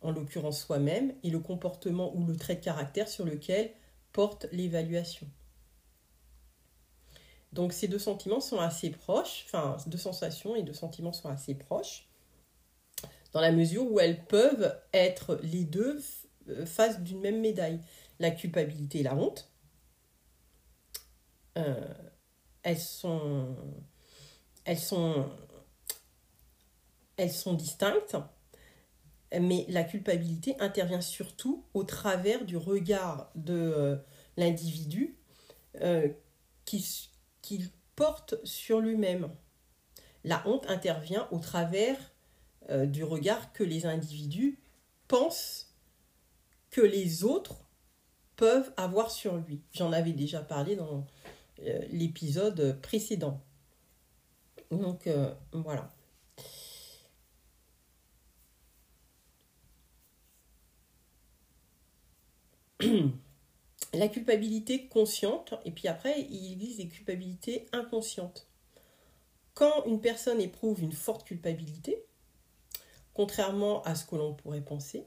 en l'occurrence soi-même, est le comportement ou le trait de caractère sur lequel porte l'évaluation. Donc ces deux sentiments sont assez proches, enfin deux sensations et deux sentiments sont assez proches, dans la mesure où elles peuvent être les deux euh, faces d'une même médaille. La culpabilité et la honte, euh, elles sont, distinctes, mais la culpabilité intervient surtout au travers du regard de euh, l'individu qui, qu'il porte sur lui-même. La honte intervient au travers euh, du regard que les individus pensent que les autres peuvent avoir sur lui. J'en avais déjà parlé dans euh, l'épisode précédent. Donc euh, voilà. la culpabilité consciente, et puis après, il existe des culpabilités inconscientes. Quand une personne éprouve une forte culpabilité, contrairement à ce que l'on pourrait penser,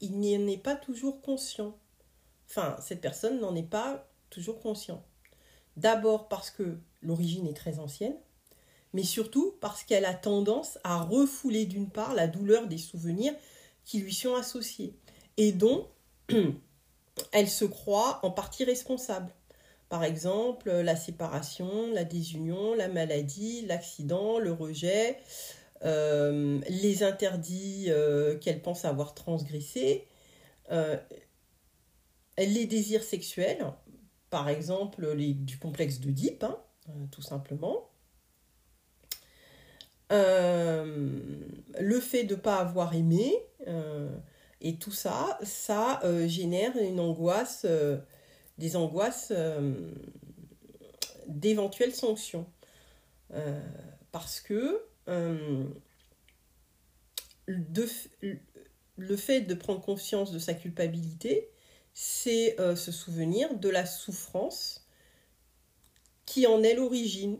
il n'en est pas toujours conscient. Enfin, cette personne n'en est pas toujours conscient. D'abord parce que l'origine est très ancienne, mais surtout parce qu'elle a tendance à refouler d'une part la douleur des souvenirs qui lui sont associés, et dont elle se croit en partie responsable. Par exemple, la séparation, la désunion, la maladie, l'accident, le rejet, euh, les interdits euh, qu'elle pense avoir transgressés, euh, les désirs sexuels, par exemple du complexe Deep, hein, tout simplement. le fait de ne pas avoir aimé, et tout ça, ça euh, génère une angoisse, euh, des angoisses euh, d'éventuelles sanctions. parce que le fait de prendre conscience de sa culpabilité, c'est se souvenir de la souffrance qui en est l'origine,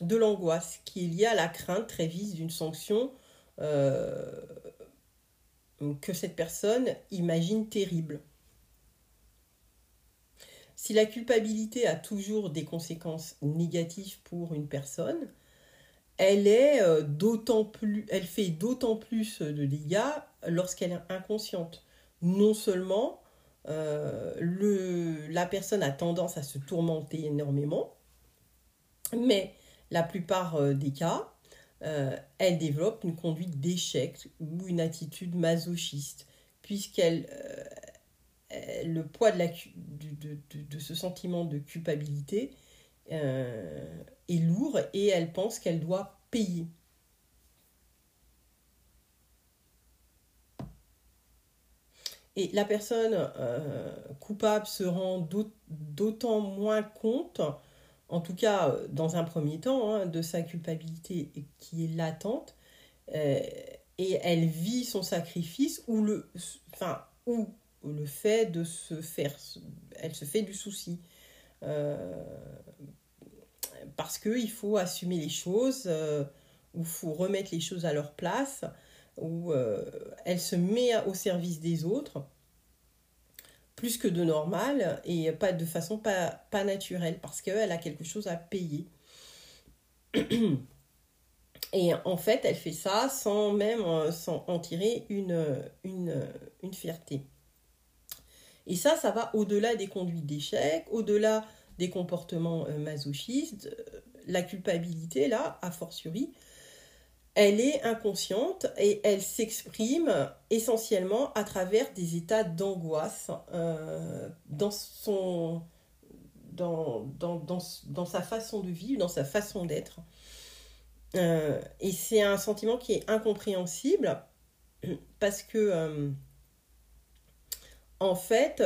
de l'angoisse qui est liée à la crainte très vive d'une sanction que cette personne imagine terrible. Si la culpabilité a toujours des conséquences négatives pour une personne, elle euh, fait d'autant plus de dégâts lorsqu'elle est inconsciente. Non seulement euh, la personne a tendance à se tourmenter énormément, mais la plupart euh, des cas, euh, elle développe une conduite d'échec ou une attitude masochiste, puisqu'elle euh, le poids de, ce sentiment de culpabilité euh, est lourd et elle pense qu'elle doit payer. Et la personne coupable se rend d'autant moins compte en tout cas euh, dans un premier temps, hein, de sa culpabilité qui est latente, euh, et elle vit son sacrifice ou le, enfin, ou le fait de se faire, elle se fait du souci. Euh, parce qu'il faut assumer les choses, ou il faut remettre les choses à leur place, ou elle se met au service des autres plus que de normal et pas de façon pas, pas naturelle parce qu'elle a quelque chose à payer. Et en fait, elle fait ça sans même euh, sans en tirer une, une, une fierté. Et ça, ça va au-delà des conduites d'échec, au-delà des comportements euh, masochistes. La culpabilité, là, a fortiori, elle est inconsciente et elle s'exprime essentiellement à travers des états d'angoisse euh, dans, sa façon de vivre, dans sa façon d'être. Euh, et c'est un sentiment qui est incompréhensible parce que, euh, en fait,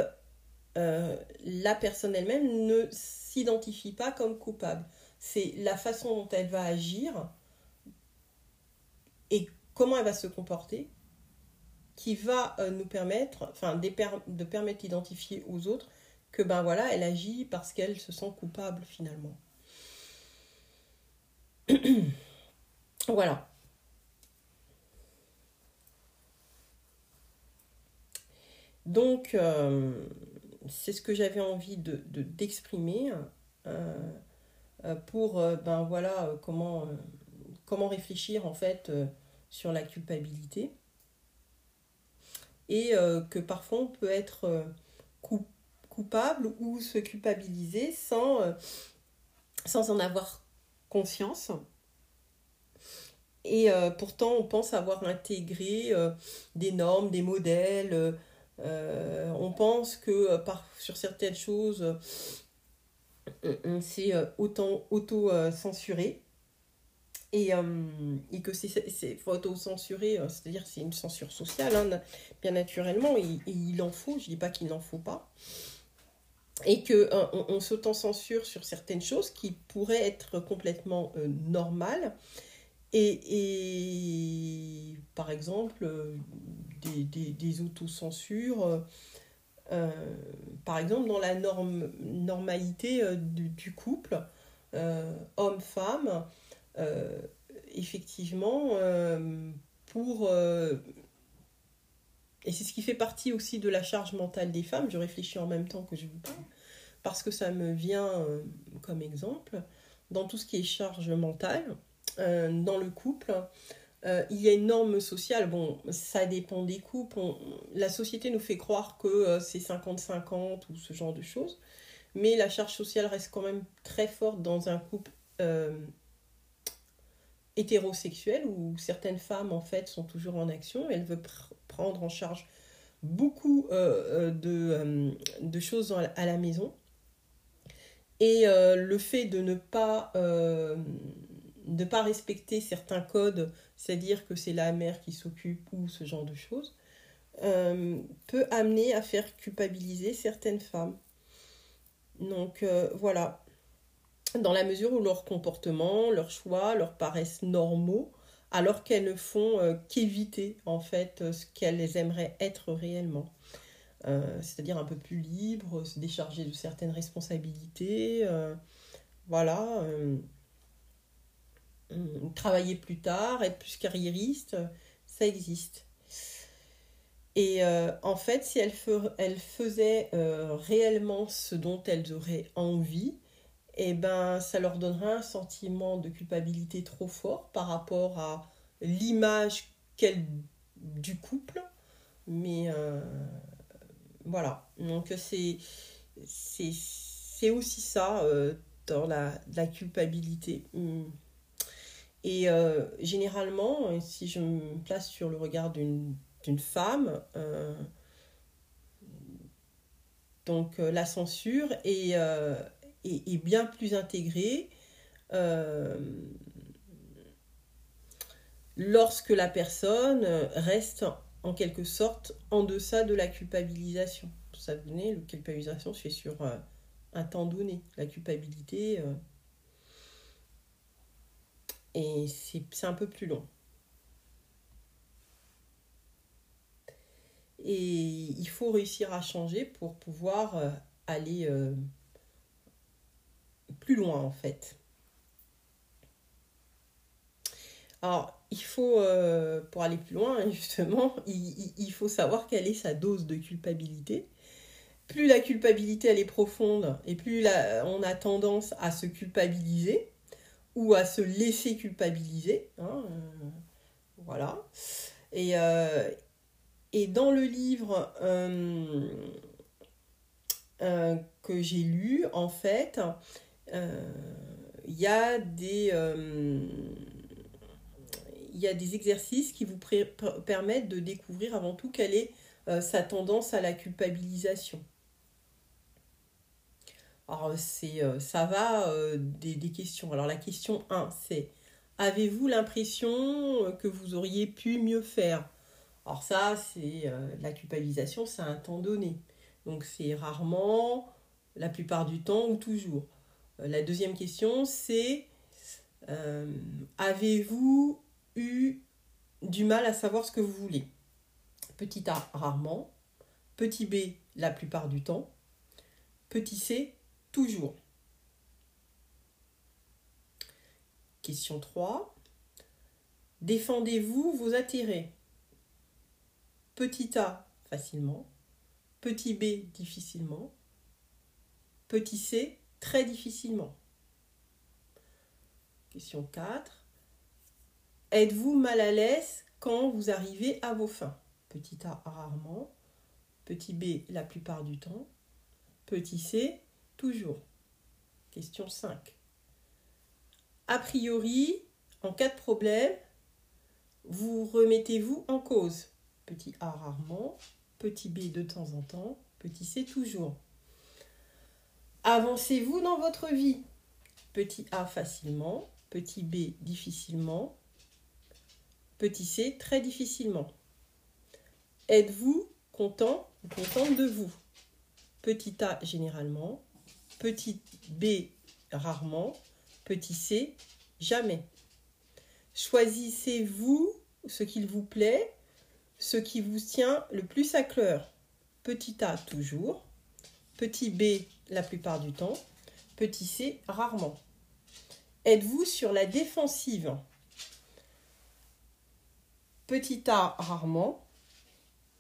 la personne elle-même ne s'identifie pas comme coupable. C'est la façon dont elle va agir et comment elle va se comporter qui va euh, nous permettre, enfin, de permettre d'identifier aux autres que, ben voilà, elle agit parce qu'elle se sent coupable finalement. voilà. Donc, euh, c'est ce que j'avais envie de, d'exprimer euh, pour, ben voilà, comment comment réfléchir en fait euh, sur la culpabilité et euh, que parfois on peut être euh, coupable ou se culpabiliser sans, en avoir conscience. Et pourtant, on pense avoir intégré des normes, des modèles. on pense que par, sur certaines choses, on s'est autant auto-censuré et, euh, et que c'est auto-censuré, euh, c'est-à-dire c'est une censure sociale, hein, bien naturellement, et, il en faut, je dis pas qu'il n'en faut pas, et que euh, on, s'auto-censure sur certaines choses qui pourraient être complètement normales, et, par exemple des, des, des autocensures, par exemple dans la norme, normalité du, couple, homme-femme, effectivement, euh, pour... Euh, et c'est ce qui fait partie aussi de la charge mentale des femmes, je réfléchis en même temps que je vous parle, parce que ça me vient comme exemple, dans tout ce qui est charge mentale, dans le couple, il y a une norme sociale. Bon, ça dépend des couples. la société nous fait croire que c'est 50-50 ou ce genre de choses. Mais la charge sociale reste quand même très forte dans un couple hétérosexuelle où certaines femmes en fait sont toujours en action, elles veulent prendre en charge beaucoup euh, euh, de, euh, de, choses à la maison. Et le fait de ne pas, de pas respecter certains codes, c'est-à-dire que c'est la mère qui s'occupe ou ce genre de choses, peut amener à faire culpabiliser certaines femmes. Donc voilà, dans la mesure où leurs comportements, leurs choix leur paraissent normaux, alors qu'elles ne font euh, qu'éviter en fait euh, ce qu'elles aimeraient être réellement. Euh, c'est-à-dire un peu plus libre, se décharger de certaines responsabilités, voilà, travailler plus tard, être plus carriériste, ça existe. Et en fait, si elles faisaient réellement ce dont elles auraient envie, et eh ben, ça leur donnera un sentiment de culpabilité trop fort par rapport à l'image du couple. Mais euh, voilà, donc c'est, c'est, aussi ça euh, dans la, culpabilité. Et euh, généralement, si je me place sur le regard d'une, femme, donc la censure et est, bien plus intégré euh, lorsque la personne reste en quelque sorte en deçà de la culpabilisation. Vous savez, la culpabilisation fait sur euh, un temps donné. La culpabilité, euh, et c'est un peu plus long. Et il faut réussir à changer pour pouvoir aller plus loin en fait. Alors, il faut, euh, pour aller plus loin, justement, il, faut savoir quelle est sa dose de culpabilité. Plus la culpabilité elle est profonde et plus on a tendance à se culpabiliser ou à se laisser culpabiliser. Hein, euh, voilà. Et, euh, et dans le livre que j'ai lu, en fait, il euh, y a des... euh, y a des exercices qui vous permettent de découvrir avant tout quelle est euh, sa tendance à la culpabilisation. Alors, ça va des, des, questions. Alors, la question 1, c'est Avez-vous l'impression que vous auriez pu mieux faire? Alors, ça, c'est la culpabilisation, c'est un temps donné. Donc, c'est rarement, la plupart du temps ou toujours. La deuxième question, c'est Avez-vous eu du mal à savoir ce que vous voulez? Petit a, rarement. Petit b, la plupart du temps. Petit c, toujours. Question 3. Défendez-vous vos intérêts? Petit a, facilement. Petit b, difficilement. Petit c, très difficilement. Question 4. Êtes-vous mal à l'aise quand vous arrivez à vos fins? Petit a rarement, petit b la plupart du temps, petit c toujours. Question 5. A priori, en cas de problème, vous remettez-vous en cause? Petit a rarement, petit b de temps en temps, petit c toujours. Avancez-vous dans votre vie Petit a facilement, petit b difficilement, petit c très difficilement. Êtes-vous content ou contente de vous? Petit a généralement, petit b rarement, petit c jamais. Choisissez-vous ce qu'il vous plaît, ce qui vous tient le plus à cœur. Petit a toujours, petit b la plupart du temps, petit c rarement. Êtes-vous sur la défensive? Petit a rarement,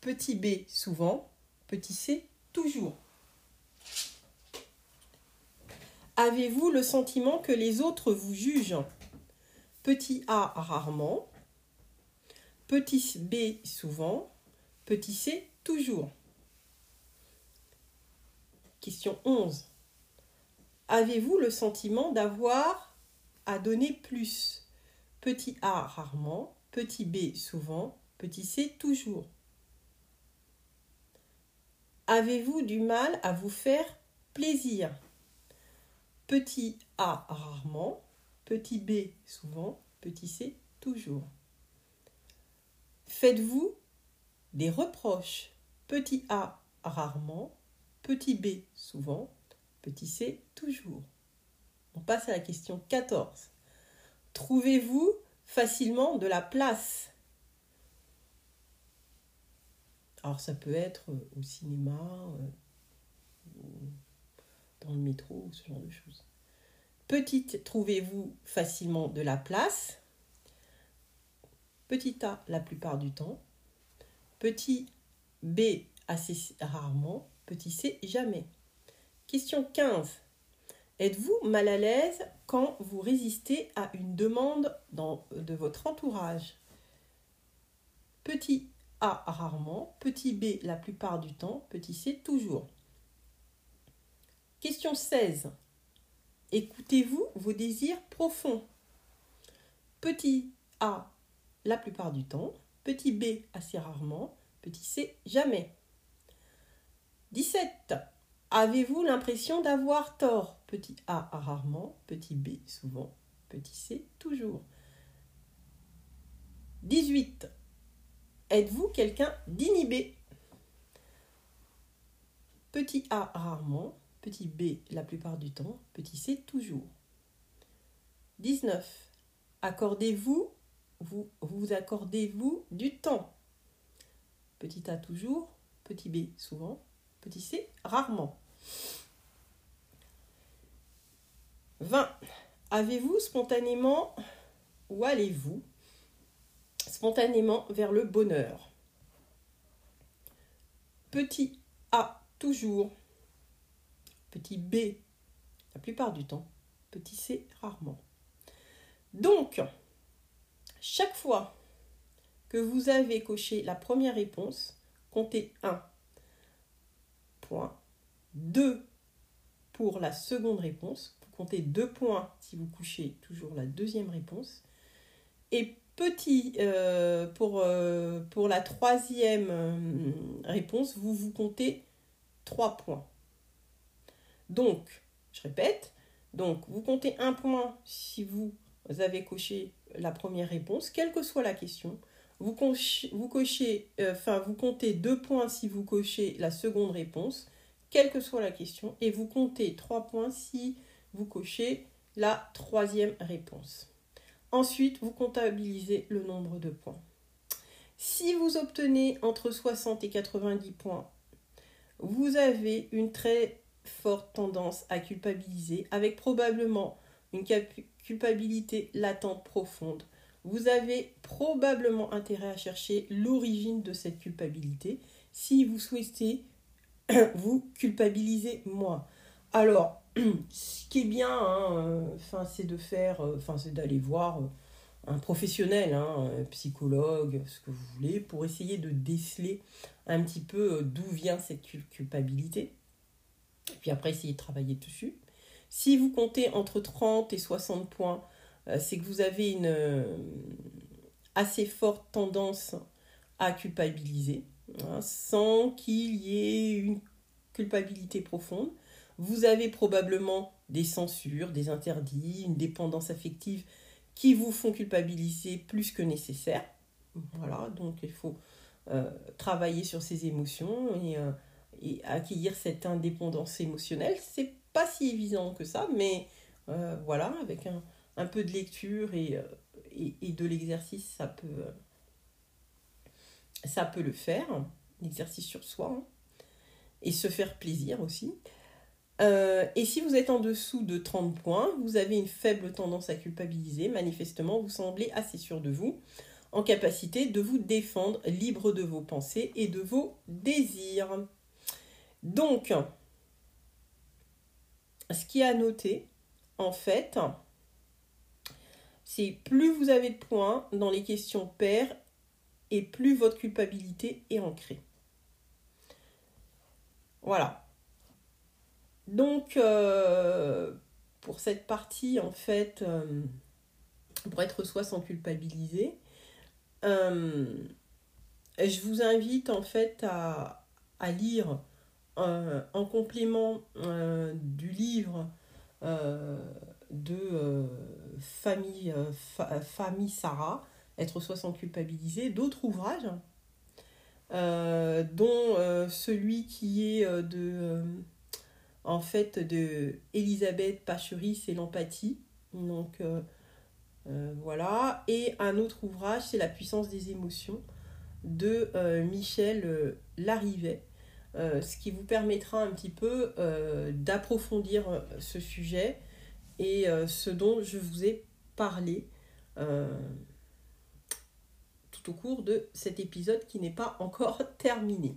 Petit b souvent, petit c toujours. Avez-vous le sentiment que les autres vous jugent? Petit a rarement, petit b souvent, petit c toujours. Question 11. Avez-vous le sentiment d'avoir à donner plus? Petit a rarement, petit b souvent, petit c toujours. Avez-vous du mal à vous faire plaisir? Petit a rarement, petit b souvent, petit c toujours. Faites-vous des reproches? Petit a rarement, petit b souvent, petit c toujours. On passe à la question 14. Trouvez-vous facilement de la place? Alors ça peut être euh, au cinéma, euh, dans le métro, ce genre de choses. Petite, trouvez-vous facilement de la place? Petit a la plupart du temps. Petit b assez rarement. Petit c jamais. Question 15. Êtes-vous mal à l'aise quand vous résistez à une demande de votre entourage? Petit a rarement, petit b la plupart du temps, petit c toujours. Question 16. Écoutez-vous vos désirs profonds? Petit a la plupart du temps, petit b assez rarement, petit c jamais. 17. Avez-vous l'impression d'avoir tort? Petit a rarement, petit b souvent, petit c toujours. 18. Êtes-vous quelqu'un d'inhibé? Petit a rarement, petit b la plupart du temps, petit c toujours. 19. Accordez-vous, vous, vous accordez-vous du temps? Petit a toujours, petit b souvent, petit c rarement. 20. Avez-vous spontanément ou allez-vous spontanément vers le bonheur? Petit A, toujours. Petit B, la plupart du temps. Petit C, rarement. Donc, chaque fois que vous avez coché la première réponse, comptez 1 point, 2 pour la seconde réponse, vous comptez 2 points si vous couchez toujours la deuxième réponse, et petit, pour, pour la troisième réponse, vous vous comptez 3 points. Donc, je répète, donc vous comptez un point si vous avez coché la première réponse, quelle que soit la question. Vous, vous, cochez, enfin, vous comptez deux points si vous cochez la seconde réponse, quelle que soit la question, et vous comptez trois points si vous cochez la troisième réponse. Ensuite, vous comptabilisez le nombre de points. Si vous obtenez entre 60 et 90 points, vous avez une très forte tendance à culpabiliser avec probablement une culpabilité latente profonde. Vous avez probablement intérêt à chercher l'origine de cette culpabilité si vous souhaitez vous culpabiliser moins. Alors, ce qui est bien, hein, euh, c'est de faire, euh, c'est d'aller voir euh, un professionnel, hein, un psychologue, ce que vous voulez, pour essayer de déceler un petit peu d'où vient cette culpabilité. Puis après, essayer de travailler dessus. Si vous comptez entre 30 et 60 points, c'est que vous avez une assez forte tendance à culpabiliser, hein, sans qu'il y ait une culpabilité profonde. Vous avez probablement des censures, des interdits, une dépendance affective qui vous font culpabiliser plus que nécessaire. Voilà, donc il faut euh, travailler sur ces émotions et, euh, accueillir cette indépendance émotionnelle. C'est pas si évident que ça, mais euh, voilà, avec un, un, peu de lecture et, et de l'exercice, ça peut, ça peut le faire. L'exercice sur soi. Hein et se faire plaisir aussi. Euh, et si vous êtes en dessous de 30 points, vous avez une faible tendance à culpabiliser. Manifestement, vous semblez assez sûr de vous, en capacité de vous défendre, libre de vos pensées et de vos désirs. Donc, ce qui est à noter, en fait, c'est plus vous avez de points dans les questions paires et plus votre culpabilité est ancrée. Voilà. Donc, euh, pour cette partie, en fait, euh, pour être soi sans culpabiliser, euh, je vous invite en fait à, lire en complément du livre de famille, famille Sarah, Être soi sans culpabiliser, d'autres ouvrages euh, dont euh, celui qui est euh, de en fait de Elisabeth Pachery, c'est l'empathie. Donc voilà. Et un autre ouvrage, c'est La puissance des émotions de Michel Larivet. ce qui vous permettra un petit peu d'approfondir ce sujet et ce dont je vous ai parlé au cours de cet épisode qui n'est pas encore terminé.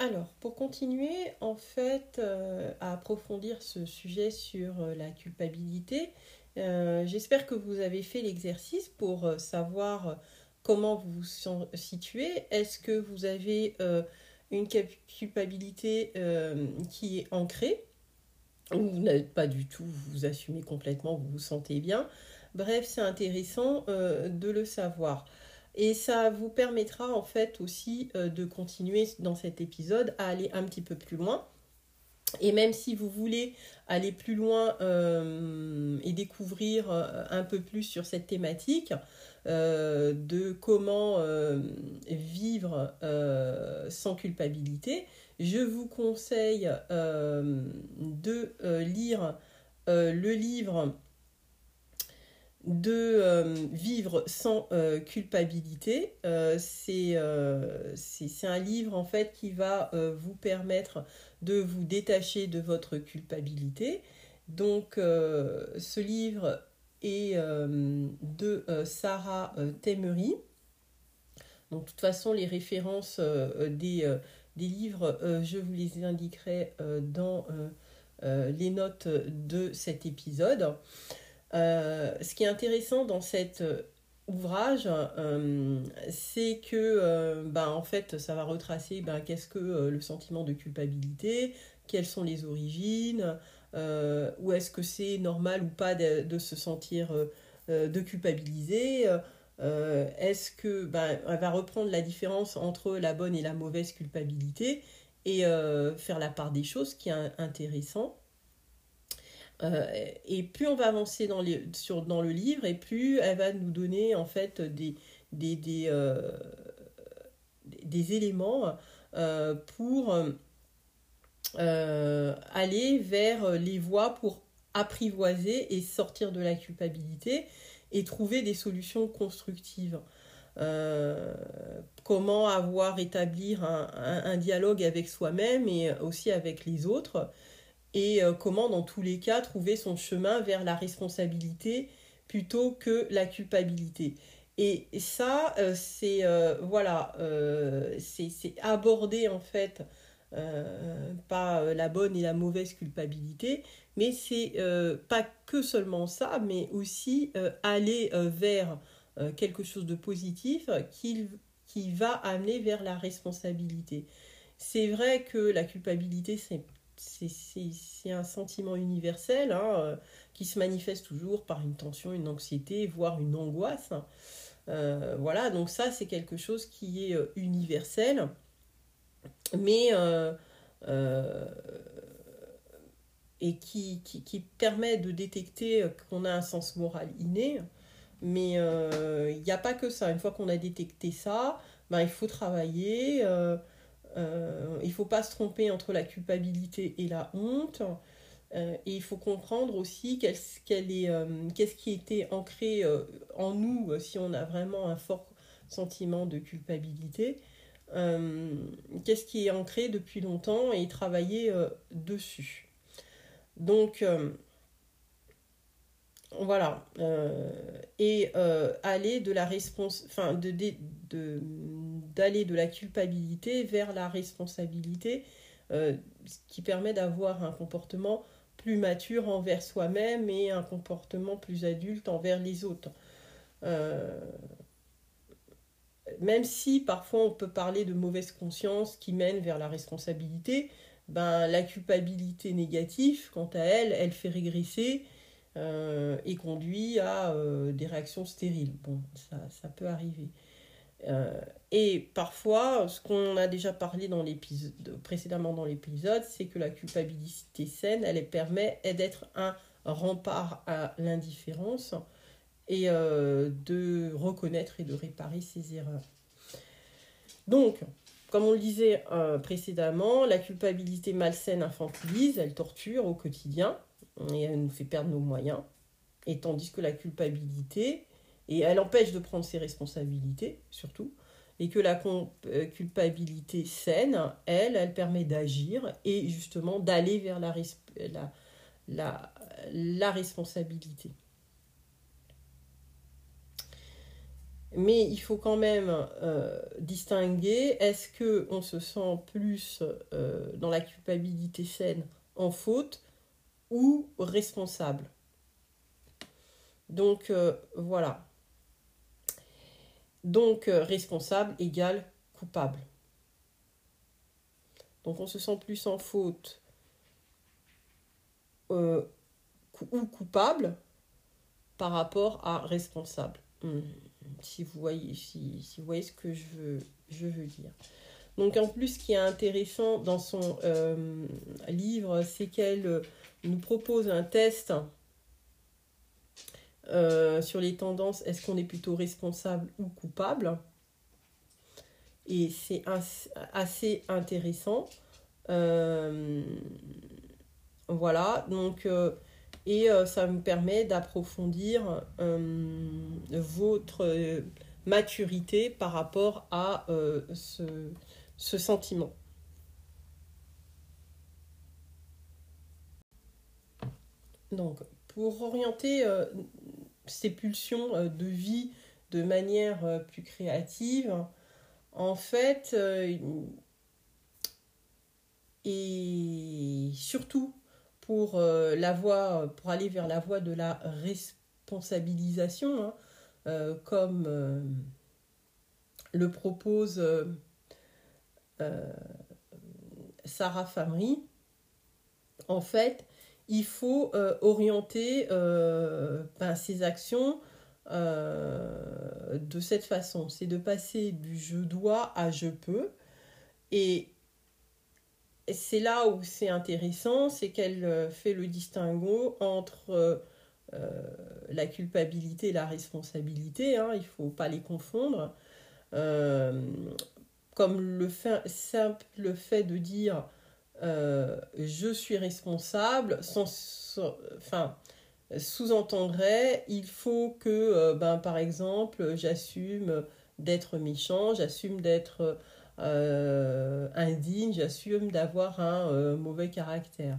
Alors, pour continuer, en fait, euh, à approfondir ce sujet sur euh, la culpabilité, euh, j'espère que vous avez fait l'exercice pour savoir comment vous vous situez. Est-ce que vous avez une culpabilité qui est ancrée vous n'êtes pas du tout, vous vous assumez complètement, vous vous sentez bien. Bref, c'est intéressant euh, de le savoir. Et ça vous permettra en fait aussi euh, de continuer dans cet épisode à aller un petit peu plus loin. Et même si vous voulez aller plus loin euh, et découvrir un peu plus sur cette thématique de comment vivre sans culpabilité, je vous conseille euh, de euh, lire euh, le livre de vivre sans culpabilité. c'est un livre en fait qui va vous permettre de vous détacher de votre culpabilité. Donc ce livre est de Sarah Temery. Donc de toute façon les références des des livres, euh, je vous les indiquerai euh, dans euh, les notes de cet épisode. ce qui est intéressant dans cet ouvrage, c'est que, ben, en fait, ça va retracer ben, qu'est-ce que le sentiment de culpabilité, quelles sont les origines, ou est-ce que c'est normal ou pas de, se sentir de culpabiliser Est-ce que ben, elle va reprendre la différence entre la bonne et la mauvaise culpabilité et faire la part des choses, qui est intéressant. Et plus on va avancer dans, les, sur, dans le livre, et plus elle va nous donner en fait des, des, des, des éléments euh, pour euh, aller vers les voies pour apprivoiser et sortir de la culpabilité et trouver des solutions constructives. Euh, comment avoir, établir un, dialogue avec soi-même et aussi avec les autres, et comment dans tous les cas trouver son chemin vers la responsabilité plutôt que la culpabilité. Et ça, euh, c'est euh, voilà, euh, c'est abordé en fait pas la bonne et la mauvaise culpabilité, mais c'est pas que seulement ça, mais aussi aller vers quelque chose de positif qui, qui va amener vers la responsabilité. C'est vrai que la culpabilité, c'est un sentiment universel hein, qui se manifeste toujours par une tension, une anxiété, voire une angoisse. Euh, voilà, donc ça c'est quelque chose qui est euh, universel, mais euh, et qui, qui, permet de détecter qu'on a un sens moral inné. Mais il n'y a pas que ça. Une fois qu'on a détecté ça, ben, il faut travailler. Il ne faut pas se tromper entre la culpabilité et la honte. Euh, et il faut comprendre aussi euh, qu'est-ce qui était ancré euh, en nous si on a vraiment un fort sentiment de culpabilité. qu'est-ce qui est ancré depuis longtemps et travailler dessus. Donc, voilà. et aller de la d'aller de la culpabilité vers la responsabilité, ce qui permet d'avoir un comportement plus mature envers soi-même et un comportement plus adulte envers les autres. Euh, même si parfois on peut parler de mauvaise conscience qui mène vers la responsabilité, ben, la culpabilité négative, quant à elle, elle fait régresser euh, et conduit à euh, des réactions stériles. Bon, ça, peut arriver. Euh, et parfois, ce qu'on a déjà parlé précédemment dans l'épisode, c'est que la culpabilité saine, elle permet d'être un rempart à l'indifférence et de reconnaître et de réparer ses erreurs. Donc, comme on le disait précédemment, la culpabilité malsaine infantilise, elle torture au quotidien et elle nous fait perdre nos moyens. Et tandis que la culpabilité, et elle empêche de prendre ses responsabilités, surtout. Et que la euh, culpabilité saine, elle, elle permet d'agir et justement d'aller vers la, la, la, responsabilité. Mais il faut quand même euh, distinguer, est-ce qu'on se sent plus euh, dans la culpabilité saine en faute ou responsable Donc voilà. Donc euh, responsable égale coupable. Donc on se sent plus en faute euh, ou coupable par rapport à responsable. Hmm. Si, vous voyez, si, vous voyez ce que je veux, je veux dire. Donc en plus, ce qui est intéressant dans son euh, livre, c'est qu'elle nous propose un test euh, sur les tendances, est-ce qu'on est plutôt responsable ou coupable? Et c'est assez intéressant. Euh, voilà, donc, euh, et ça me permet d'approfondir votre maturité par rapport à ce, ce sentiment. Donc, pour orienter ces pulsions euh, de vie de manière euh, plus créative, en fait, euh, et surtout pour la voie, pour aller vers la voie de la responsabilisation, hein, comme le propose Sarah Famry, en fait, il faut orienter ben, ses actions de cette façon. C'est de passer du je dois à je peux. Et c'est là où c'est intéressant, c'est qu'elle fait le distinguo entre la culpabilité et la responsabilité. Hein, il ne faut pas les confondre. comme le simple fait de dire euh, je suis responsable, sans, enfin, sous-entendrait, il faut que, euh, ben, par exemple, j'assume d'être méchant, j'assume d'être euh, indigne, j'assume d'avoir un mauvais caractère.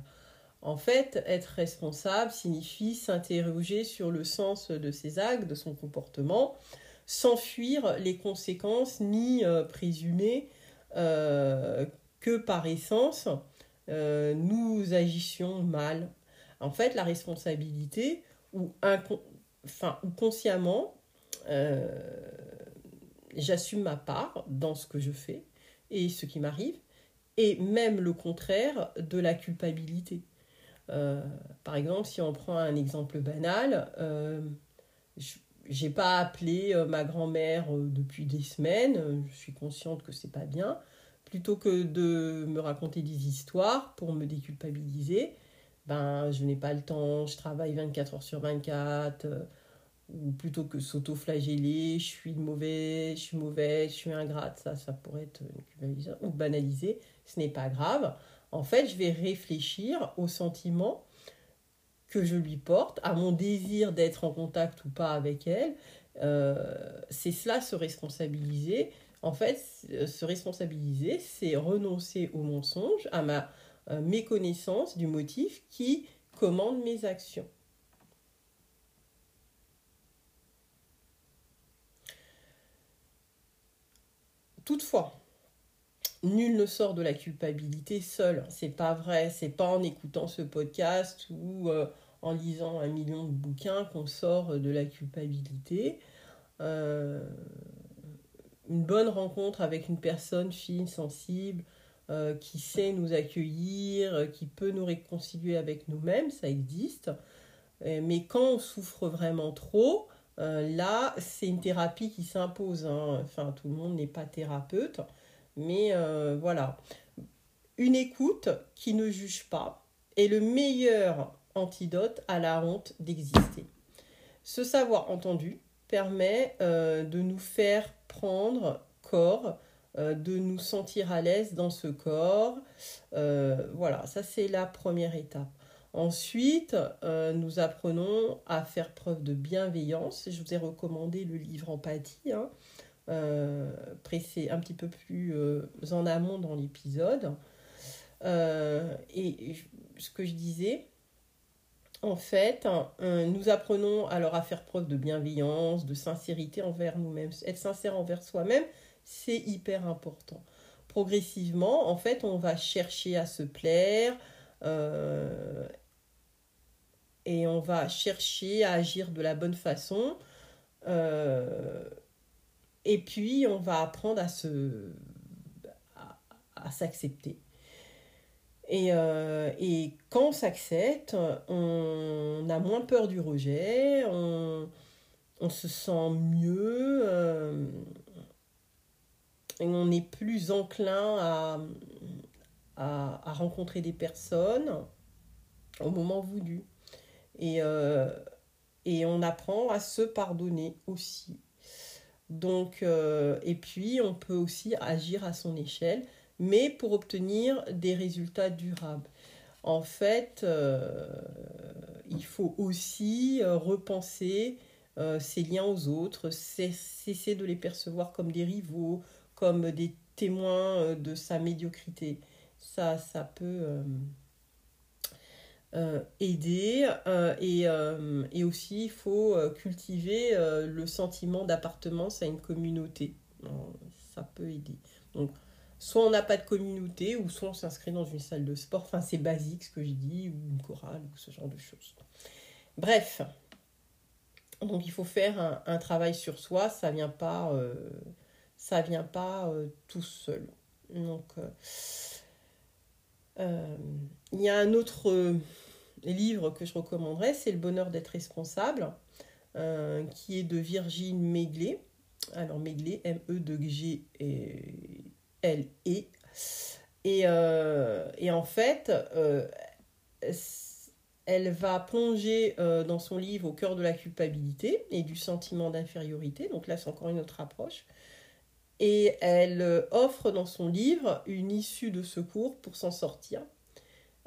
En fait, être responsable signifie s'interroger sur le sens de ses actes, de son comportement, sans fuir les conséquences ni présumer que par essence, euh, nous agissions mal. En fait, la responsabilité, ou, consciemment, euh, j'assume ma part dans ce que je fais et ce qui m'arrive, et même le contraire de la culpabilité. Euh, par exemple, si on prend un exemple banal, j'ai pas appelé ma grand-mère depuis des semaines, je suis consciente que c'est pas bien plutôt que de me raconter des histoires pour me déculpabiliser, ben je n'ai pas le temps, je travaille 24 heures sur 24, euh, ou plutôt que s'auto-flageller, je suis mauvais, je suis mauvais, je suis ingrate, ça, ça pourrait être ou banaliser, ce n'est pas grave. En fait, je vais réfléchir aux sentiments que je lui porte, à mon désir d'être en contact ou pas avec elle. Euh, c'est cela, se responsabiliser, en fait, se responsabiliser, c'est renoncer au mensonge, à ma euh, méconnaissance du motif qui commande mes actions. Toutefois, nul ne sort de la culpabilité seul. C'est pas vrai. C'est pas en écoutant ce podcast ou euh, en lisant un million de bouquins qu'on sort de la culpabilité. Euh, une bonne rencontre avec une personne fine, sensible, euh, qui sait nous accueillir, euh, qui peut nous réconcilier avec nous-mêmes, ça existe. Euh, mais quand on souffre vraiment trop, là, c'est une thérapie qui s'impose. Hein. Enfin, tout le monde n'est pas thérapeute. Mais voilà. Une écoute qui ne juge pas est le meilleur antidote à la honte d'exister. Ce savoir entendu permet de nous faire prendre corps, euh, de nous sentir à l'aise dans ce corps. Euh, voilà, ça c'est la première étape. Ensuite, euh, nous apprenons à faire preuve de bienveillance. Je vous ai recommandé le livre Empathie, hein, pressé un petit peu plus en amont dans l'épisode. et ce que je disais, en fait, euh, nous apprenons alors à faire preuve de bienveillance, de sincérité envers nous-mêmes. Être sincère envers soi-même, c'est hyper important. Progressivement, en fait, on va chercher à se plaire euh, et on va chercher à agir de la bonne façon. Euh, et puis, on va apprendre à se à s'accepter. Euh, et, quand on s'accepte, on a moins peur du rejet, on, se sent mieux euh, et on est plus enclin à, à, rencontrer des personnes au moment voulu. Et, euh, et on apprend à se pardonner aussi. Donc, et puis, on peut aussi agir à son échelle mais pour obtenir des résultats durables. En fait, euh, il faut aussi euh, repenser euh, ces liens aux autres, cesser de les percevoir comme des rivaux, comme des témoins de sa médiocrité. Ça, ça peut aider. Et, et, aussi, il faut cultiver le sentiment d'appartenance à une communauté. Ça peut aider. Donc, soit on n'a pas de communauté, ou soit on s'inscrit dans une salle de sport. Enfin, c'est basique ce que je dis, ou une chorale, ou ce genre de choses. Bref, donc il faut faire un, travail sur soi, ça vient pas, euh, ça vient pas euh, tout seul. Donc, euh, il y a un autre, livre que je recommanderais, c'est Le bonheur d'être responsable, qui est de Virginie Meglet. Alors Meglet, M-E-G-L-E. Et, et, en fait, elle va plonger dans son livre au cœur de la culpabilité et du sentiment d'infériorité. Donc là, c'est encore une autre approche et elle euh, offre dans son livre une issue de secours pour s'en sortir,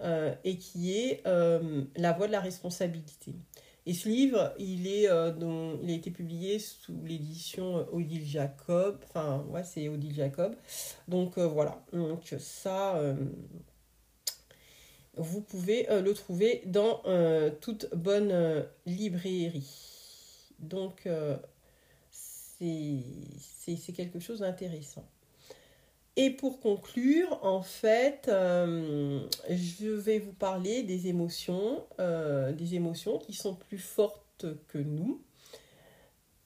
euh, et qui est euh, La voie de la responsabilité. Et ce livre, il, est, il a été publié sous l'édition Odile Jacob, enfin, ouais, c'est Odile Jacob. Donc voilà, donc ça, vous pouvez le trouver dans toute bonne librairie. Donc c'est quelque chose d'intéressant. Et pour conclure, en fait, euh, je vais vous parler des émotions, euh, des émotions qui sont plus fortes que nous.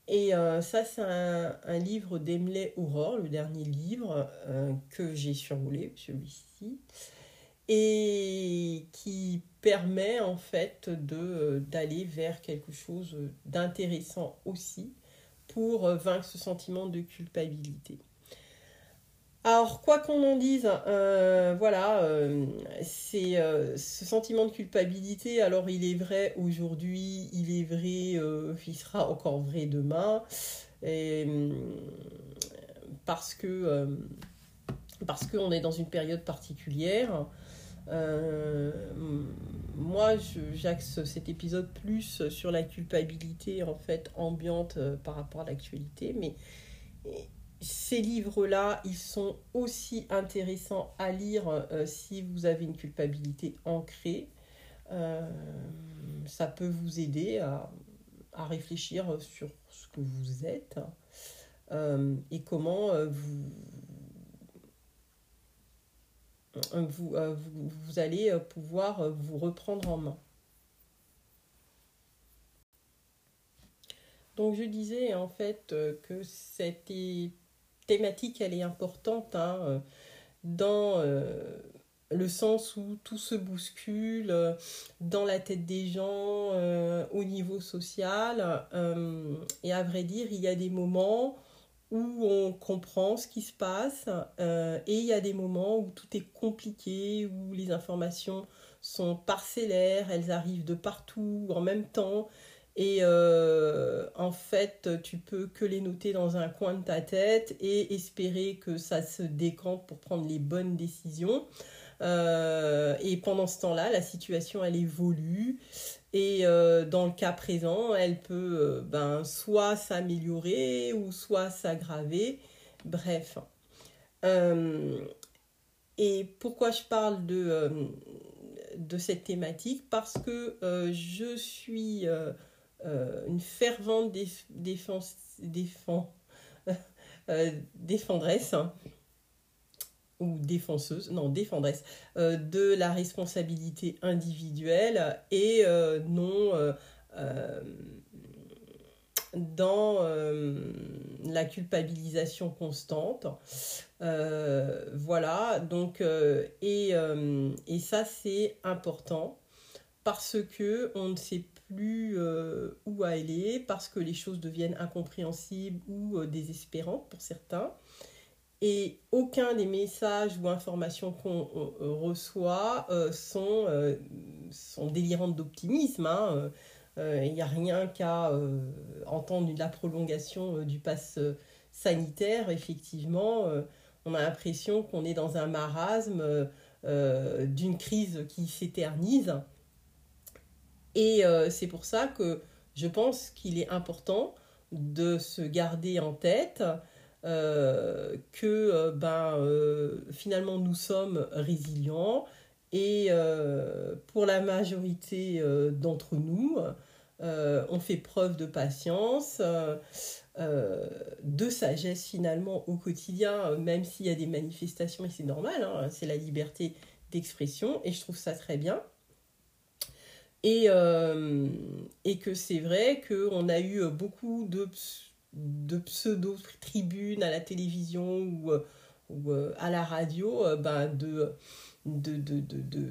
Et euh, ça, c'est un, livre d'Emily Aurore, le dernier livre que j'ai survolé, celui-ci, et qui permet en fait d'aller vers quelque chose d'intéressant aussi pour vaincre ce sentiment de culpabilité. Alors, quoi qu'on en dise, euh, voilà, euh, c'est ce sentiment de culpabilité. Alors, il est vrai aujourd'hui, il est vrai, il sera encore vrai demain, et, parce que parce qu'on est dans une période particulière. Euh, moi, j'axe cet épisode plus sur la culpabilité en fait ambiante euh, par rapport à l'actualité, mais ces livres-là, ils sont aussi intéressants à lire euh, si vous avez une culpabilité ancrée. ça peut vous aider à, à, réfléchir sur ce que vous êtes et comment vous euh, vous, vous, allez euh, pouvoir euh, vous reprendre en main. Donc je disais en fait que cette thématique elle est importante hein, dans le sens où tout se bouscule dans la tête des gens au niveau social. Et à vrai dire il y a des moments où on comprend ce qui se passe euh, et il y a des moments où tout est compliqué, où les informations sont parcellaires, elles arrivent de partout en même temps et euh, en fait tu peux que les noter dans un coin de ta tête et espérer que ça se décante pour prendre les bonnes décisions. Euh, et pendant ce temps-là, la situation elle évolue et euh, dans le cas présent, elle peut ben, soit s'améliorer ou soit s'aggraver. Bref. Et pourquoi je parle de, de cette thématique? Parce que je suis une fervente défense, défend, défendresse ou défenseuse, non, défendresse, euh, de la responsabilité individuelle et euh, non euh, dans la culpabilisation constante. voilà, donc, et, et ça c'est important parce que on ne sait plus où aller, parce que les choses deviennent incompréhensibles ou désespérantes pour certains. Et aucun des messages ou informations qu'on euh, reçoit euh, sont, euh, sont délirantes d'optimisme. Hein. Il n'y a rien qu'à entendre la prolongation du pass sanitaire. Effectivement, on a l'impression qu'on est dans un marasme d'une crise qui s'éternise. Et c'est pour ça que je pense qu'il est important de se garder en tête euh, que euh, ben, euh, finalement nous sommes résilients et pour la majorité d'entre nous, on fait preuve de patience, de sagesse finalement au quotidien, même s'il y a des manifestations et c'est normal, hein, c'est la liberté d'expression et je trouve ça très bien. Et, et que c'est vrai qu'on a eu beaucoup de de pseudo-tribunes à la télévision ou, euh, ou euh, à la radio, euh, ben de, de, de, de,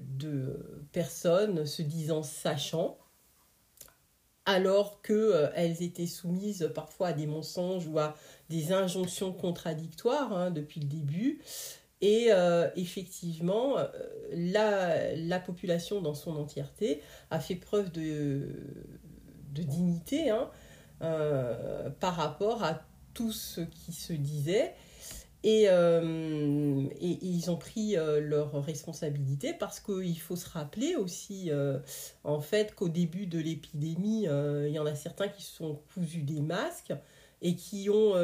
de personnes se disant sachant, alors qu'elles étaient soumises parfois à des mensonges ou à des injonctions contradictoires hein, depuis le début. Et effectivement, la, la, population dans son entièreté a fait preuve de, de dignité hein, par rapport à tout ce qui se disait. Euh, et, et, ils ont pris euh, leurs responsabilités parce qu'il faut se rappeler aussi, euh, en fait, qu'au début de l'épidémie, il y en a certains qui se sont cousus des masques et qui ont,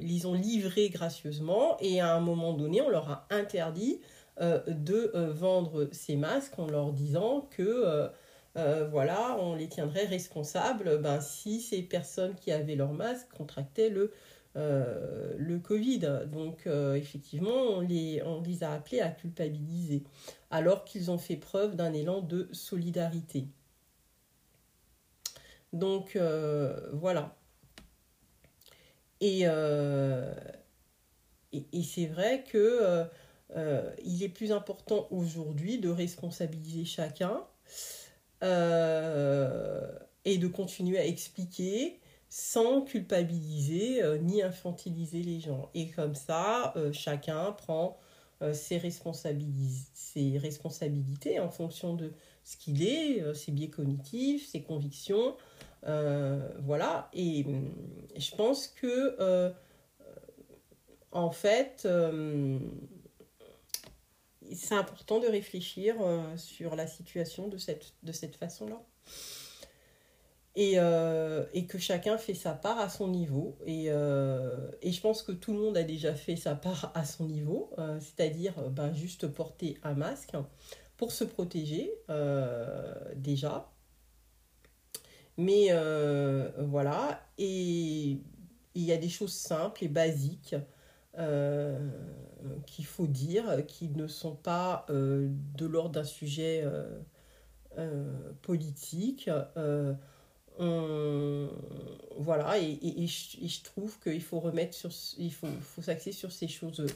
les ont livrés gracieusement. Et à un moment donné, on leur a interdit de vendre ces masques en leur disant que voilà, on les tiendrait responsables ben, si ces personnes qui avaient leur masque contractaient le euh, le Covid. Donc euh, effectivement, on les, on les a appelés à culpabiliser, alors qu'ils ont fait preuve d'un élan de solidarité. Donc euh, voilà. Et, et, c'est vrai que il est plus important aujourd'hui de responsabiliser chacun et de continuer à expliquer sans culpabiliser euh, ni infantiliser les gens. Et comme ça, euh, chacun prend euh, ses, responsabilités en fonction de ce qu'il est, ses biais cognitifs, ses convictions. Voilà. Et je pense que, en fait, c'est important de réfléchir sur la situation de cette, façon-là. Euh, et, que chacun fait sa part à son niveau. Et, euh, je pense que tout le monde a déjà fait sa part à son niveau, euh, c'est-à-dire ben, juste porter un masque pour se protéger déjà. Mais voilà, et il y a des choses simples et basiques qu'il faut dire, qui ne sont pas de l'ordre d'un sujet politique. Voilà, et, je, trouve qu'il faut remettre sur, il faut, s'axer sur ces choses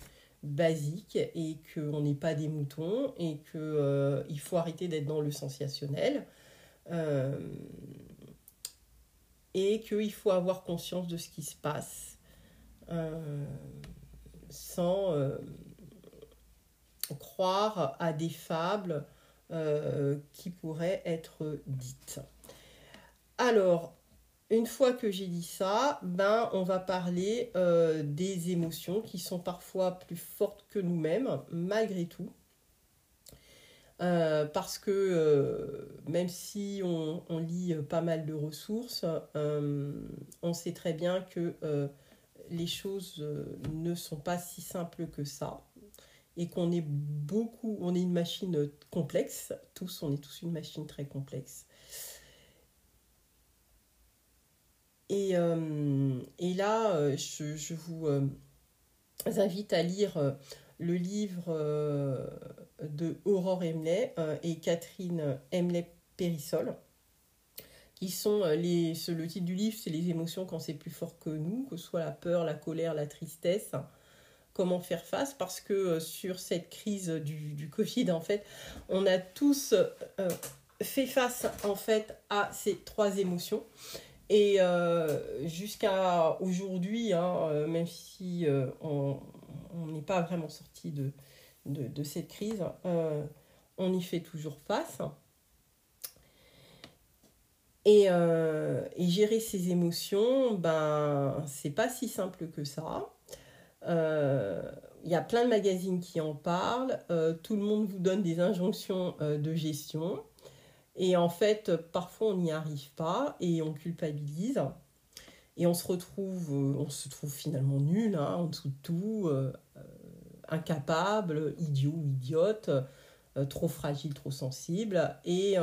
basiques et qu'on n'est pas des moutons et qu'il euh, il faut arrêter d'être dans le sensationnel. Euh, et qu'il faut avoir conscience de ce qui se passe euh, sans croire à des fables qui pourraient être dites. Alors, une fois que j'ai dit ça, ben, on va parler euh, des émotions qui sont parfois plus fortes que nous-mêmes, malgré tout. Euh, parce que euh, même si on, lit pas mal de ressources, on sait très bien que les choses ne sont pas si simples que ça et qu'on est beaucoup, on est une machine complexe, tous, on est tous une machine très complexe. Et, euh, et là, euh, je, vous euh, invite à lire le livre de Aurore Emley et Catherine Emley-Périssol qui sont les, le titre du livre, c'est les émotions quand c'est plus fort que nous, que ce soit la peur, la colère, la tristesse, comment faire face, parce que sur cette crise du, du, Covid, en fait, on a tous fait face en fait à ces trois émotions. Et euh, jusqu'à aujourd'hui, hein, euh, même si euh, on n'est pas vraiment sorti de, cette crise, on y fait toujours face. Et, et gérer ses émotions, ben, c'est pas si simple que ça. Il y a plein de magazines qui en parlent. tout le monde vous donne des injonctions de gestion. Et en fait, parfois, on n'y arrive pas et on culpabilise. Et on se retrouve, euh, on se trouve finalement nul, hein, en dessous de tout, euh, euh, incapable, idiot ou idiote, trop fragile, trop sensible. Et,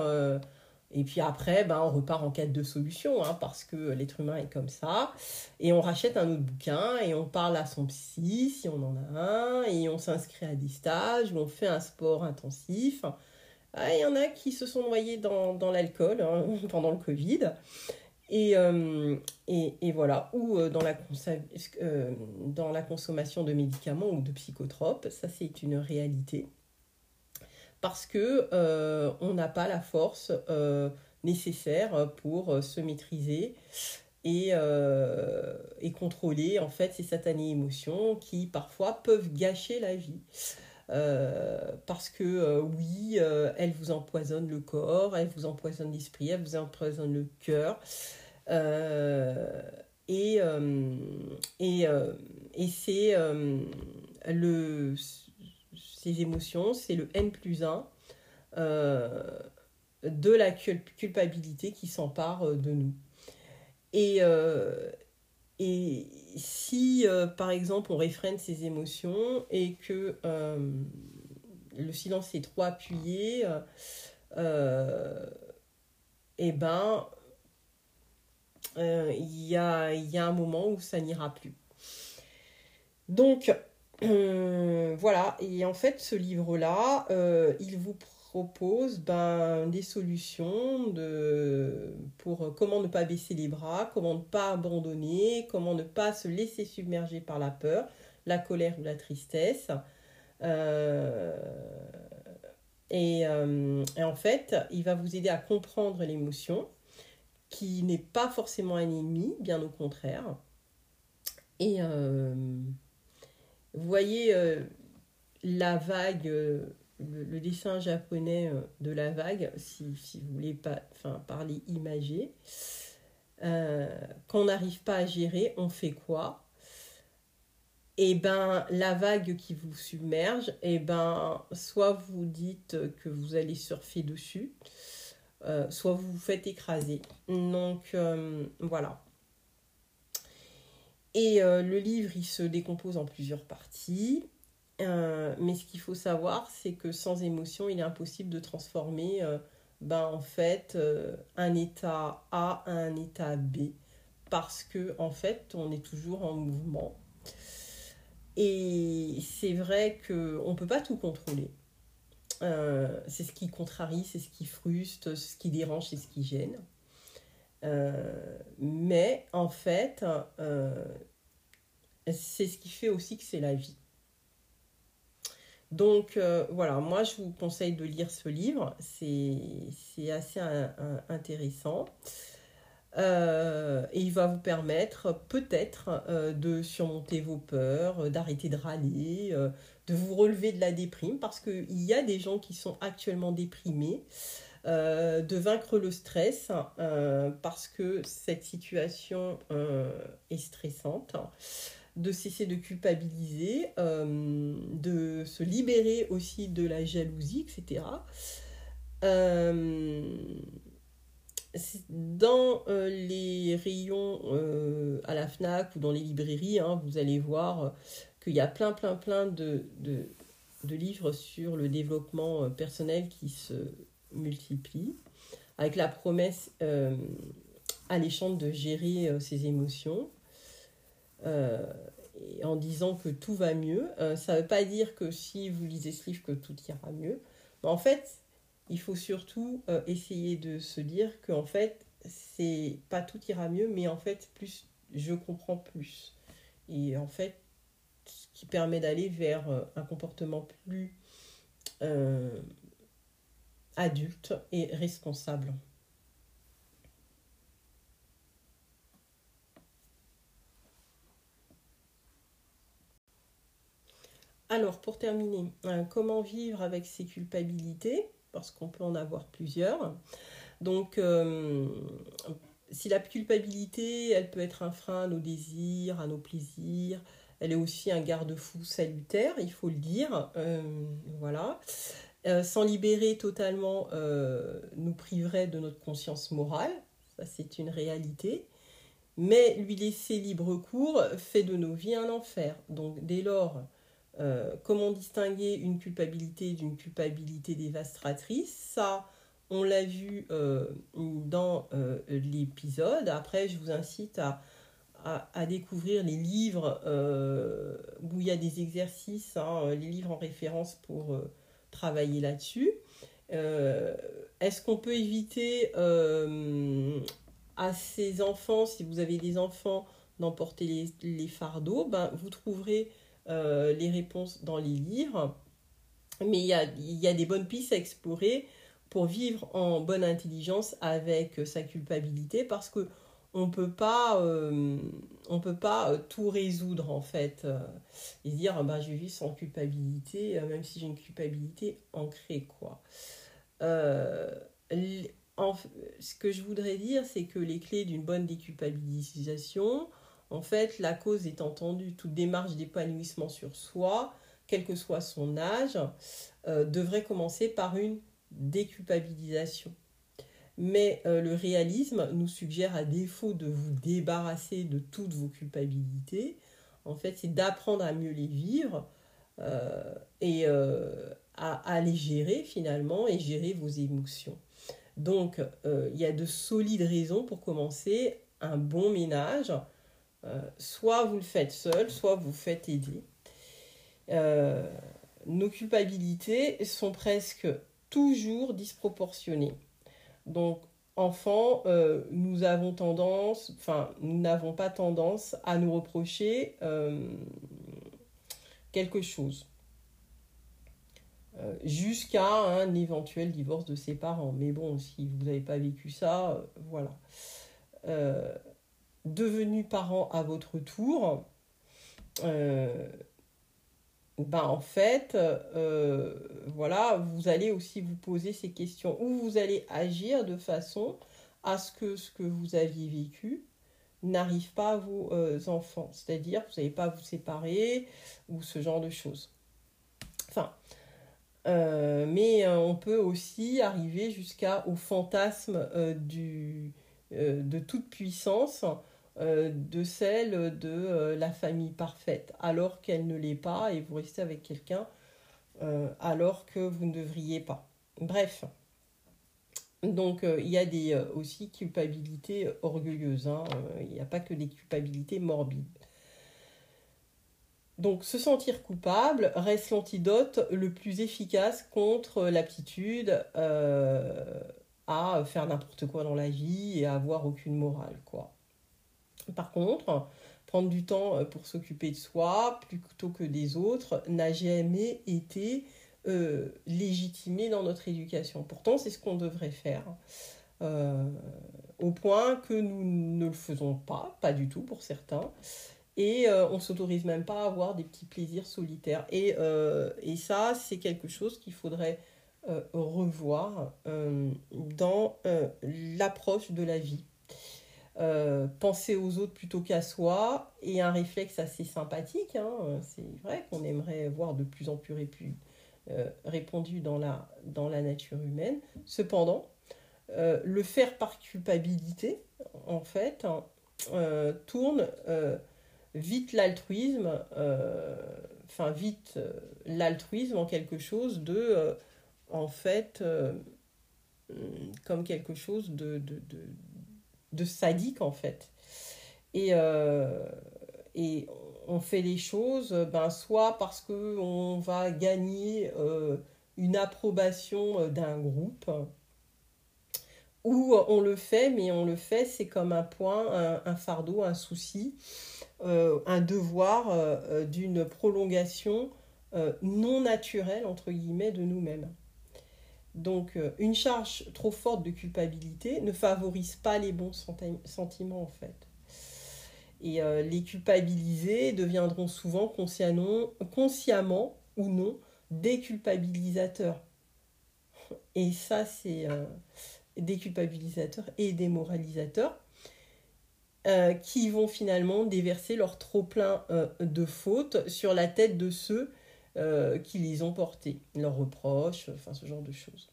et puis après, ben, on repart en quête de solution, hein, parce que l'être humain est comme ça. Et on rachète un autre bouquin et on parle à son psy, si on en a un, et on s'inscrit à des stages ou on fait un sport intensif. Ah, il y en a qui se sont noyés dans, dans l'alcool hein, pendant le Covid. Et, euh, et, et, voilà, ou euh, dans, la euh, dans la consommation de médicaments ou de psychotropes, ça c'est une réalité. parce que on n'a pas la force nécessaire pour se maîtriser et, et, contrôler en fait ces satanées émotions qui parfois peuvent gâcher la vie. Parce que oui, elles vous empoisonnent le corps, elles vous empoisonnent l'esprit, elles vous empoisonnent le cœur. et, et, et c'est le ces émotions, c'est le N plus 1 euh, de la culpabilité qui s'empare euh, de nous. Et, euh, et si, par exemple, on réfrène ces émotions et que le silence est trop appuyé, eh ben, il y, a, y a un moment où ça n'ira plus. Donc, euh, voilà, et en fait, ce livre-là, euh, il vous propose ben, des solutions de, pour comment ne pas baisser les bras, comment ne pas abandonner, comment ne pas se laisser submerger par la peur, la colère ou la tristesse. Euh, et, et, en fait, il va vous aider à comprendre l'émotion, qui n'est pas forcément un ennemi, bien au contraire. Et vous voyez euh, la vague, euh, le, dessin japonais euh, de la vague, si, vous voulez pas, enfin, parler imagé. quand on n'arrive pas à gérer, on fait quoi? Eh ben la vague qui vous submerge, eh ben soit vous dites que vous allez surfer dessus, soit vous vous faites écraser. Donc voilà. Et euh, le livre, il se décompose en plusieurs parties. Euh, mais ce qu'il faut savoir, c'est que sans émotion, il est impossible de transformer euh, ben, en fait un état A à un état B. Parce que en fait, on est toujours en mouvement. Et c'est vrai qu'on ne peut pas tout contrôler. c'est ce qui contrarie, c'est ce qui frustre, ce qui dérange, c'est ce qui gêne. Euh, mais en fait, euh, c'est ce qui fait aussi que c'est la vie. Donc euh, voilà, moi je vous conseille de lire ce livre, c'est assez intéressant. et il va vous permettre peut-être de surmonter vos peurs, d'arrêter de râler, de vous relever de la déprime, parce qu'il y a des gens qui sont actuellement déprimés. Euh, de vaincre le stress euh, parce que cette situation euh, est stressante, de cesser de culpabiliser, de se libérer aussi de la jalousie, etc. dans les rayons à la FNAC ou dans les librairies, hein, vous allez voir qu'il y a plein, plein, plein de, de livres sur le développement personnel qui se multiplie, avec la promesse euh, alléchante de gérer euh, ses émotions, euh, en disant que tout va mieux. ça ne veut pas dire que si vous lisez ce livre, que tout ira mieux. Mais en fait, il faut surtout essayer de se dire que en fait, c'est pas tout ira mieux, mais en fait, plus je comprends plus. Et en fait, ce qui permet d'aller vers un comportement plus adulte et responsable. Alors, pour terminer, euh, comment vivre avec ses culpabilités Parce qu'on peut en avoir plusieurs. Donc, euh, si la culpabilité, elle peut être un frein à nos désirs, à nos plaisirs, elle est aussi un garde-fou salutaire, il faut le dire. Euh, voilà. Euh, s'en libérer totalement nous priverait de notre conscience morale, ça c'est une réalité, mais lui laisser libre cours fait de nos vies un enfer. Donc dès lors, euh, comment distinguer une culpabilité d'une culpabilité dévastatrice? Ça, on l'a vu dans l'épisode. Après, je vous incite à, à, découvrir les livres où il y a des exercices, hein, les livres en référence pour travailler là-dessus. Euh, est-ce qu'on peut éviter euh, à ces enfants, si vous avez des enfants, d'emporter les, fardeaux? Ben, Vous trouverez euh, les réponses dans les livres. Mais il y a, y a des bonnes pistes à explorer pour vivre en bonne intelligence avec sa culpabilité parce que on peut pas euh, on peut pas euh, tout résoudre en fait euh, et dire bah je vis sans culpabilité même si j'ai une culpabilité ancrée quoi ce que je voudrais dire c'est que les clés d'une bonne déculpabilisation en fait la cause est entendue toute démarche d'épanouissement sur soi quel que soit son âge devrait commencer par une déculpabilisation mais euh, le réalisme nous suggère, à défaut de vous débarrasser de toutes vos culpabilités, en fait, c'est d'apprendre à mieux les vivre euh, et euh, à, les gérer finalement et gérer vos émotions. Donc, il y a de solides raisons pour commencer un bon ménage. Soit vous le faites seul, soit vous faites aider. nos culpabilités sont presque toujours disproportionnées. Donc, enfant, euh, nous avons tendance, enfin, nous n'avons pas tendance à nous reprocher euh, quelque chose. Euh, jusqu'à un éventuel divorce de ses parents. Mais bon, si vous n'avez pas vécu ça, voilà. Devenu parent à votre tour, ben en fait, euh, voilà, vous allez aussi vous poser ces questions ou vous allez agir de façon à ce que ce que vous aviez vécu n'arrive pas à vos euh, enfants. C'est-à-dire, vous n'allez pas vous séparer ou ce genre de choses. Enfin, euh, mais on peut aussi arriver jusqu'à au fantasme du, de toute puissance euh, de celle de euh, la famille parfaite, alors qu'elle ne l'est pas, et vous restez avec quelqu'un euh, alors que vous ne devriez pas. Bref. Donc il y a des aussi culpabilités orgueilleuses, hein. il n'y a pas que des culpabilités morbides. Donc se sentir coupable reste l'antidote le plus efficace contre l'aptitude à faire n'importe quoi dans la vie et à avoir aucune morale, quoi. Par contre, prendre du temps euh, pour s'occuper de soi plutôt que des autres n'a jamais été euh, légitimé dans notre éducation. Pourtant, c'est ce qu'on devrait faire. Euh, au point que nous ne le faisons pas, pas du tout pour certains. Et on ne s'autorise même pas à avoir des petits plaisirs solitaires. Et ça, c'est quelque chose qu'il faudrait revoir dans l'approche de la vie. Euh, penser aux autres plutôt qu'à soi et un réflexe assez sympathique. Hein. C'est vrai qu'on aimerait voir de plus en plus euh, répandu dans la, dans la nature humaine. Cependant, euh, le faire par culpabilité, en fait, hein, tourne vite l'altruisme, enfin vite l'altruisme en quelque chose de, en fait, comme quelque chose de, sadique en fait. Et, euh, et on fait les choses ben, soit parce qu'on va gagner euh, une approbation euh, d'un groupe, ou on le fait, mais on le fait, c'est comme un point, un, fardeau, un souci, un devoir d'une prolongation non naturelle, entre guillemets, de nous-mêmes. Donc, euh, une charge trop forte de culpabilité ne favorise pas les bons sentiments, en fait. Et euh, les culpabilisés deviendront souvent consciemment, ou non déculpabilisateurs. Et ça, c'est euh, déculpabilisateurs et démoralisateurs qui vont finalement déverser leur trop-plein de fautes sur la tête de ceux euh, qui les ont portés, leurs reproches, enfin ce genre de choses.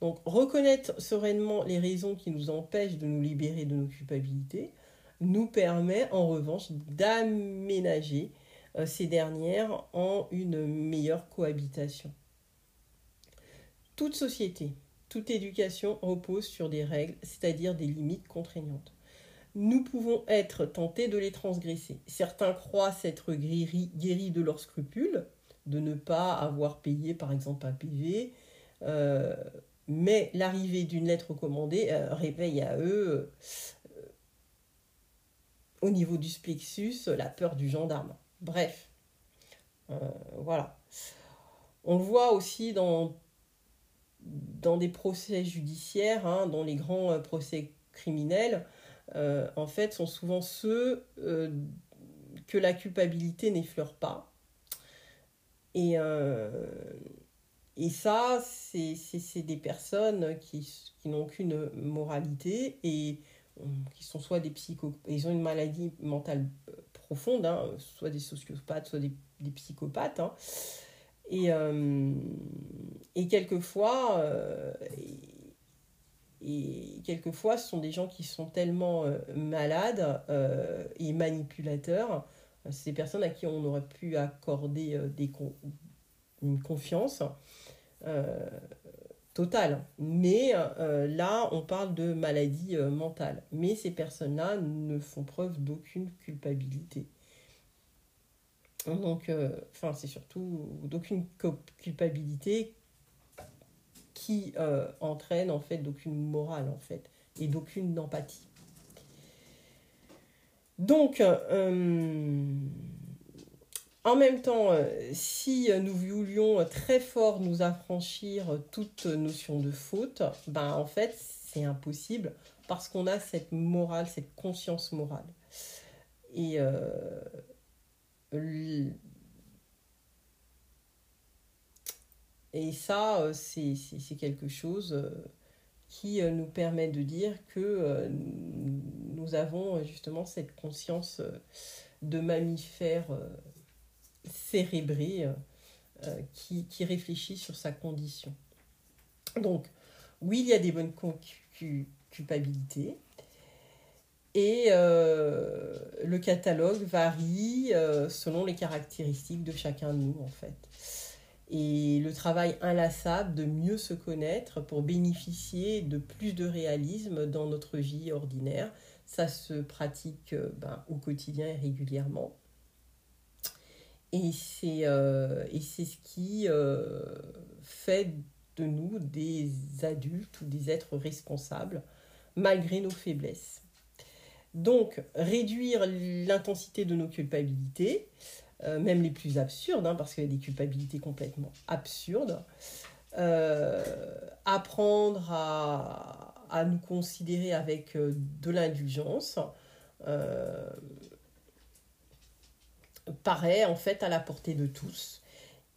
Donc reconnaître sereinement les raisons qui nous empêchent de nous libérer de nos culpabilités nous permet en revanche d'aménager euh, ces dernières en une meilleure cohabitation. Toute société, toute éducation repose sur des règles, c'est-à-dire des limites contraignantes. Nous pouvons être tentés de les transgresser. Certains croient s'être guéris de leurs scrupules, de ne pas avoir payé par exemple un PV, euh, mais l'arrivée d'une lettre recommandée euh, réveille à eux, euh, au niveau du splexus, la peur du gendarme. Bref, voilà. on le voit aussi dans, dans des procès judiciaires, hein, dans les grands procès criminels, en fait, sont souvent ceux que la culpabilité n'effleure pas. Et, et ça, c'est des personnes qui, qui n'ont aucune moralité et euh, qui sont soit des psychopathes, ils ont une maladie mentale euh, profonde, hein, soit des sociopathes, soit des, des psychopathes. Hein. Et, euh, et quelquefois, et, quelquefois, ce sont des gens qui sont tellement malades et manipulateurs. C'est des personnes à qui on aurait pu accorder des, une confiance euh, totale. Mais euh, là, on parle de maladie euh, mentale. Mais ces personnes-là ne font preuve d'aucune culpabilité. Donc, enfin, c'est surtout d'aucune culpabilité qui entraîne en fait d'aucune morale en fait et d'aucune empathie. Donc, en même temps, euh, si nous voulions très fort nous affranchir toute notion de faute, ben en fait, c'est impossible parce qu'on a cette morale, cette conscience morale. Et euh, et ça, euh, c'est quelque chose qui nous permet de dire que nous avons justement cette conscience de mammifère cérébré euh, euh, qui, réfléchit sur sa condition. Donc, oui, il y a des bonnes culpabilités. Et euh, le catalogue varie selon les caractéristiques de chacun de nous, en fait. Et le travail inlassable de mieux se connaître pour bénéficier de plus de réalisme dans notre vie ordinaire, ça se pratique ben, au quotidien et régulièrement. Et c'est euh, ce qui euh, fait de nous des adultes ou des êtres responsables malgré nos faiblesses. Donc, réduire l'intensité de nos culpabilités, euh, même les plus absurdes, hein, parce qu'il y a des culpabilités complètement absurdes, apprendre à, à, nous considérer avec de l'indulgence, paraît en fait à la portée de tous.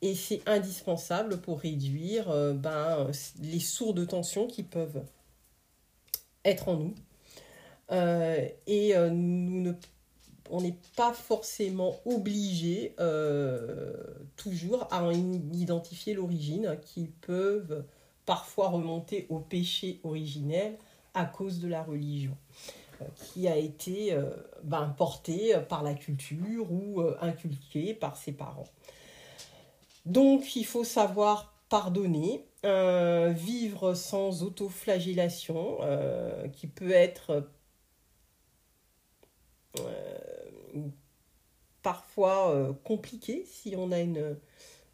Et c'est indispensable pour réduire euh, ben, les sourds de tension qui peuvent être en nous. Euh, et euh, nous ne, on n'est pas forcément obligé toujours à en identifier l'origine, qui peuvent parfois remonter au péché originel à cause de la religion qui a été euh, ben, porté par la culture ou euh, inculqué par ses parents. Donc il faut savoir pardonner, euh, vivre sans autoflagellation, qui peut être parfois compliqué si on a une,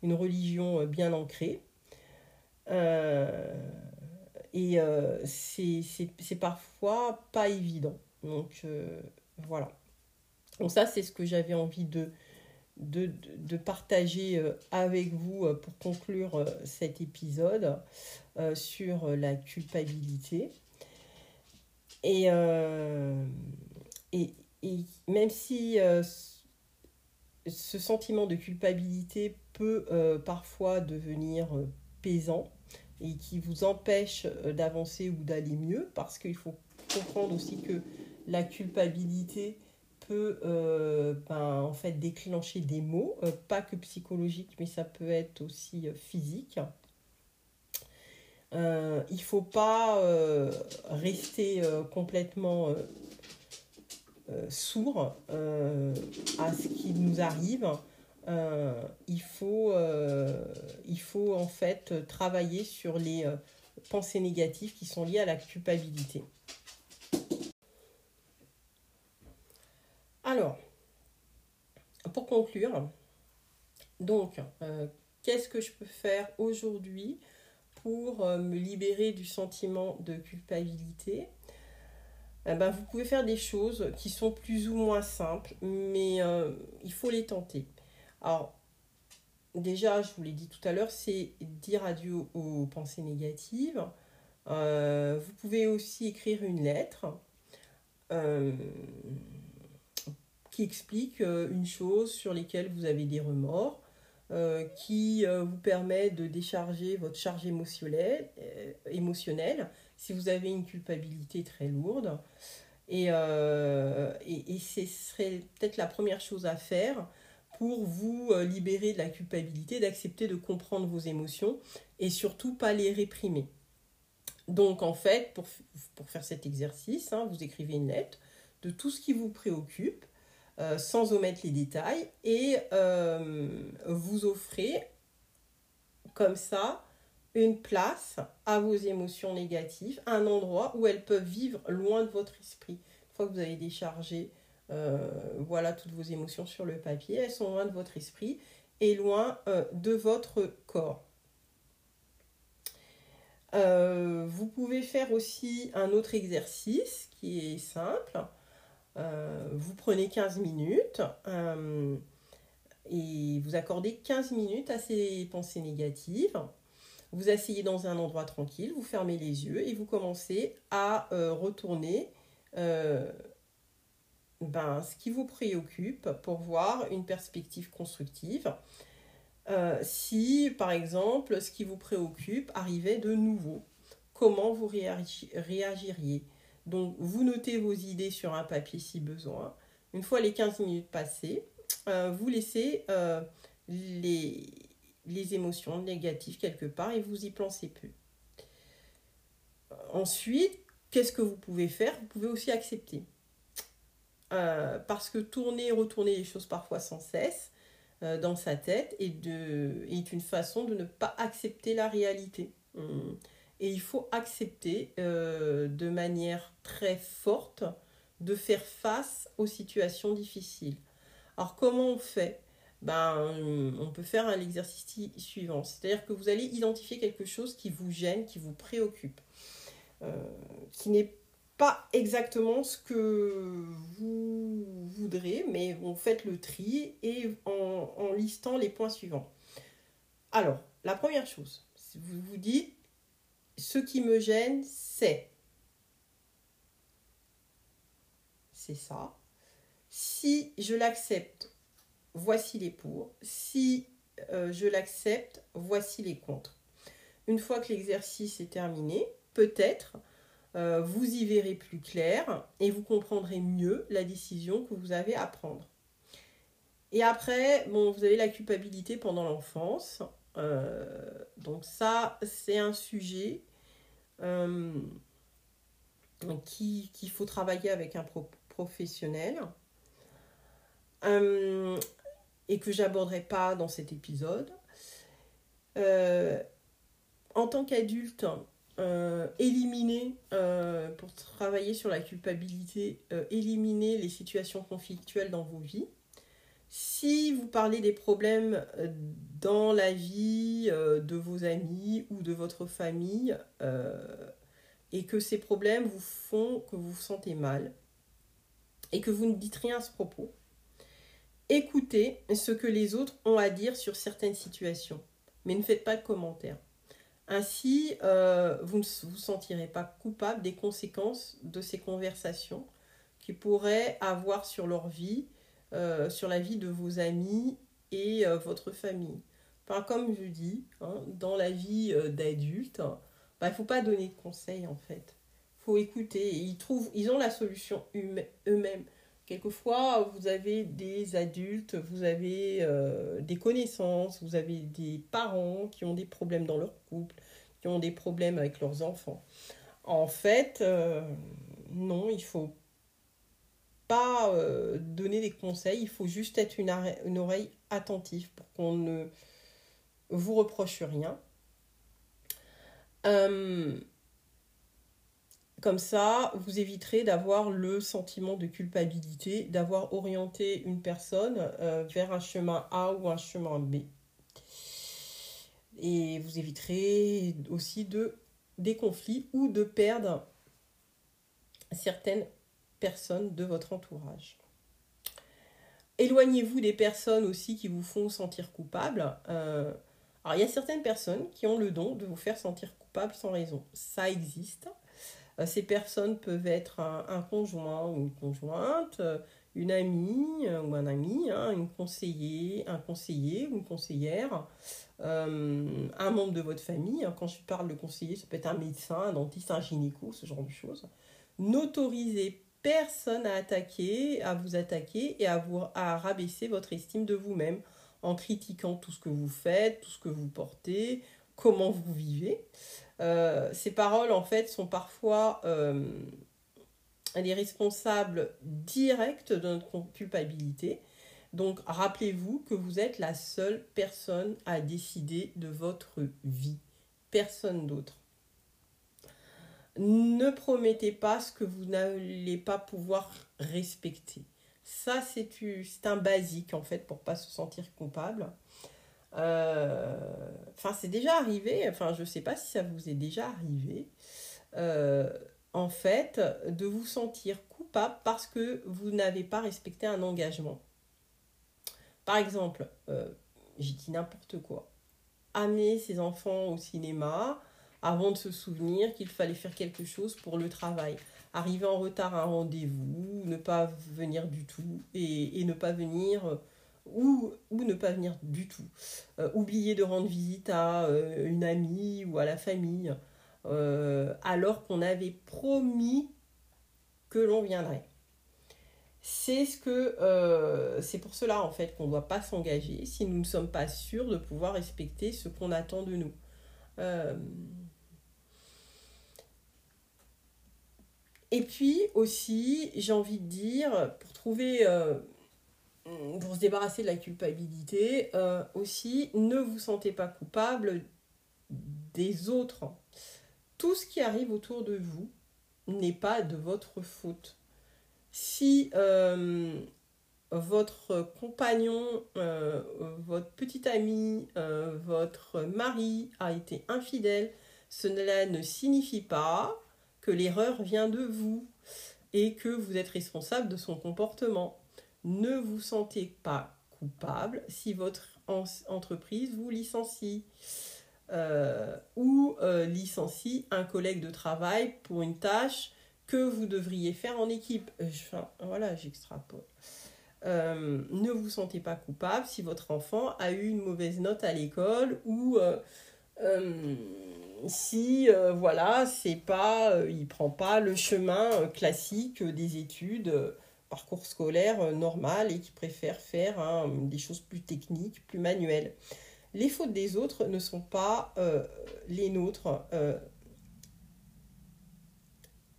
une religion bien ancrée. Et euh, c'est parfois pas évident. Donc euh, voilà. Donc ça, c'est ce que j'avais envie de, de, de, partager euh, avec vous pour conclure cet épisode sur la culpabilité. Et, et, et, même si ce sentiment de culpabilité peut parfois devenir pesant, et qui vous empêche euh, d'avancer ou d'aller mieux, parce qu'il faut comprendre aussi que la culpabilité peut euh, ben, en fait déclencher des maux, euh, pas que psychologiques, mais ça peut être aussi physique. il ne faut pas rester complètement sourd à ce qui nous arrive euh, il, faut, euh, il faut en fait travailler sur les euh, pensées négatives qui sont liées à la culpabilité. Alors, pour conclure, donc, qu'est-ce que je peux faire aujourd'hui pour me libérer du sentiment de culpabilité? Eh ben, Vous pouvez faire des choses qui sont plus ou moins simples, mais il faut les tenter. Alors, déjà, je vous l'ai dit tout à l'heure, c'est dire adieu aux pensées négatives. Euh, vous pouvez aussi écrire une lettre euh, qui explique euh, une chose sur lesquelles vous avez des remords, qui vous permet de décharger votre charge émotionnelle, émotionnelle si vous avez une culpabilité très lourde. Et, et, ce serait peut-être la première chose à faire pour vous libérer de la culpabilité, d'accepter de comprendre vos émotions et surtout pas les réprimer. Donc en fait, pour, faire cet exercice, hein, vous écrivez une lettre de tout ce qui vous préoccupe, euh, sans omettre les détails, et euh, vous offrez comme ça une place à vos émotions négatives, un endroit où elles peuvent vivre loin de votre esprit. Une fois que vous avez déchargé euh, voilà toutes vos émotions sur le papier, elles sont loin de votre esprit et loin de votre corps. Euh, vous pouvez faire aussi un autre exercice qui est simple. Euh, vous prenez 15 minutes euh, et vous accordez 15 minutes à ces pensées négatives. Vous asseyez dans un endroit tranquille, vous fermez les yeux et vous commencez à retourner ben, ce qui vous préoccupe pour voir une perspective constructive. Euh, si, par exemple, ce qui vous préoccupe arrivait de nouveau, comment vous réagiriez? Donc, vous notez vos idées sur un papier si besoin. Une fois les 15 minutes passées, euh, vous laissez euh, les, les émotions négatives quelque part et vous y pensez plus. Ensuite, qu'est-ce que vous pouvez faire? Vous pouvez aussi accepter. parce que tourner et retourner les choses parfois sans cesse, euh, dans sa tête est une façon de ne pas accepter la réalité. Hum. Et il faut accepter euh, de manière très forte de faire face aux situations difficiles. Alors comment on fait? Ben, on peut faire l'exercice suivant. C'est-à-dire que vous allez identifier quelque chose qui vous gêne, qui vous préoccupe, euh, qui n'est pas exactement ce que vous voudrez, mais vous faites le tri et en, listant les points suivants. Alors, la première chose, vous vous dites, ce qui me gêne, c'est... C'est ça. Si je l'accepte, voici les pour. Si euh, je l'accepte, voici les contre. Une fois que l'exercice est terminé, peut-être euh, vous y verrez plus clair et vous comprendrez mieux la décision que vous avez à prendre. Et après, bon, vous avez la culpabilité pendant l'enfance. Euh, donc ça, c'est un sujet qu'il faut travailler avec un professionnel et que j'aborderai pas dans cet épisode. en tant qu'adulte, euh, éliminer, euh, pour travailler sur la culpabilité, euh, éliminer les situations conflictuelles dans vos vies. Si vous parlez des problèmes dans la vie de vos amis ou de votre famille et que ces problèmes vous font que vous vous sentez mal et que vous ne dites rien à ce propos, écoutez ce que les autres ont à dire sur certaines situations, mais ne faites pas de commentaires. Ainsi, euh, vous ne vous sentirez pas coupable des conséquences de ces conversations qui pourraient avoir sur leur vie, euh, sur la vie de vos amis et euh, votre famille. Comme je dis, hein, dans la vie d'adulte, bah, il ne faut pas donner de conseils en fait. Il faut écouter. ils ont la solution eux-mêmes. Quelquefois, vous avez des adultes, vous avez euh, des connaissances, vous avez des parents qui ont des problèmes dans leur couple, qui ont des problèmes avec leurs enfants. En fait, euh, non, il faut pas euh, donner des conseils, il faut juste être une, une oreille attentive pour qu'on ne vous reproche rien. Comme ça, vous éviterez d'avoir le sentiment de culpabilité, d'avoir orienté une personne euh, vers un chemin A ou un chemin B. Et vous éviterez aussi de, des conflits ou de perdre certaines personnes de votre entourage. éloignez-vous des personnes aussi qui vous font sentir coupable. Euh, alors, il y a certaines personnes qui ont le don de vous faire sentir coupable sans raison. Ça existe. Euh, ces personnes peuvent être un, conjoint ou une conjointe, euh, une amie ou un ami, hein, une conseiller, un conseiller ou une conseillère, un membre de votre famille. Hein. Quand je parle de conseiller, ça peut être un médecin, un dentiste, un gynéco, ce genre de choses. N'autorisez personne à attaquer, à vous attaquer et à, vous, à rabaisser votre estime de vous-même en critiquant tout ce que vous faites, tout ce que vous portez, comment vous vivez. Euh, ces paroles, en fait, sont parfois euh, les responsables directs de notre culpabilité. Donc, rappelez-vous que vous êtes la seule personne à décider de votre vie, personne d'autre. Ne promettez pas ce que vous n'allez pas pouvoir respecter. Ça, c'est un basique, en fait, pour pas se sentir coupable. Euh, enfin, c'est déjà arrivé, enfin, je ne sais pas si ça vous est déjà arrivé, euh, en fait, de vous sentir coupable parce que vous n'avez pas respecté un engagement. Par exemple, euh, j'ai dit n'importe quoi. Amener ses enfants au cinéma, avant de se souvenir qu'il fallait faire quelque chose pour le travail. Arriver en retard à un rendez-vous, ne pas venir du tout et, ne pas venir ou, ou, ne pas venir du tout. Euh, oublier de rendre visite à euh, une amie ou à la famille alors qu'on avait promis que l'on viendrait. C'est ce que c'est pour cela en fait qu'on ne doit pas s'engager si nous ne sommes pas sûrs de pouvoir respecter ce qu'on attend de nous. Et puis aussi, j'ai envie de dire, pour trouver, euh, pour se débarrasser de la culpabilité, euh, aussi, ne vous sentez pas coupable des autres. Tout ce qui arrive autour de vous n'est pas de votre faute. Si euh, votre compagnon, votre petit ami, votre mari a été infidèle, cela ne signifie pas que l'erreur vient de vous et que vous êtes responsable de son comportement. Ne vous sentez pas coupable si votre entreprise vous licencie euh, ou euh, licencie un collègue de travail pour une tâche que vous devriez faire en équipe. Euh, voilà, j'extrapole. ne vous sentez pas coupable si votre enfant a eu une mauvaise note à l'école ou si euh, voilà, c'est pas, euh, il prend pas le chemin euh, classique des études, parcours scolaire normal et qui préfère faire hein, des choses plus techniques, plus manuelles. Les fautes des autres ne sont pas les nôtres.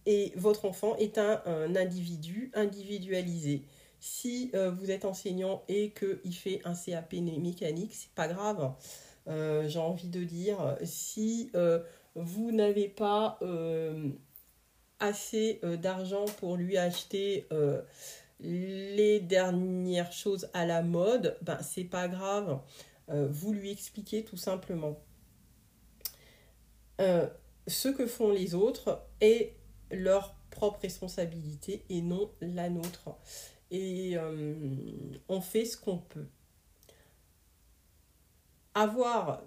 et votre enfant est un, individu individualisé. Si vous êtes enseignant et qu'il fait un CAP mécanique, c'est pas grave. Euh, j'ai envie de dire, si euh, vous n'avez pas euh, assez d'argent pour lui acheter les dernières choses à la mode, ben c'est pas grave. vous lui expliquez tout simplement. ce que font les autres est leur propre responsabilité et non la nôtre. Et on fait ce qu'on peut avoir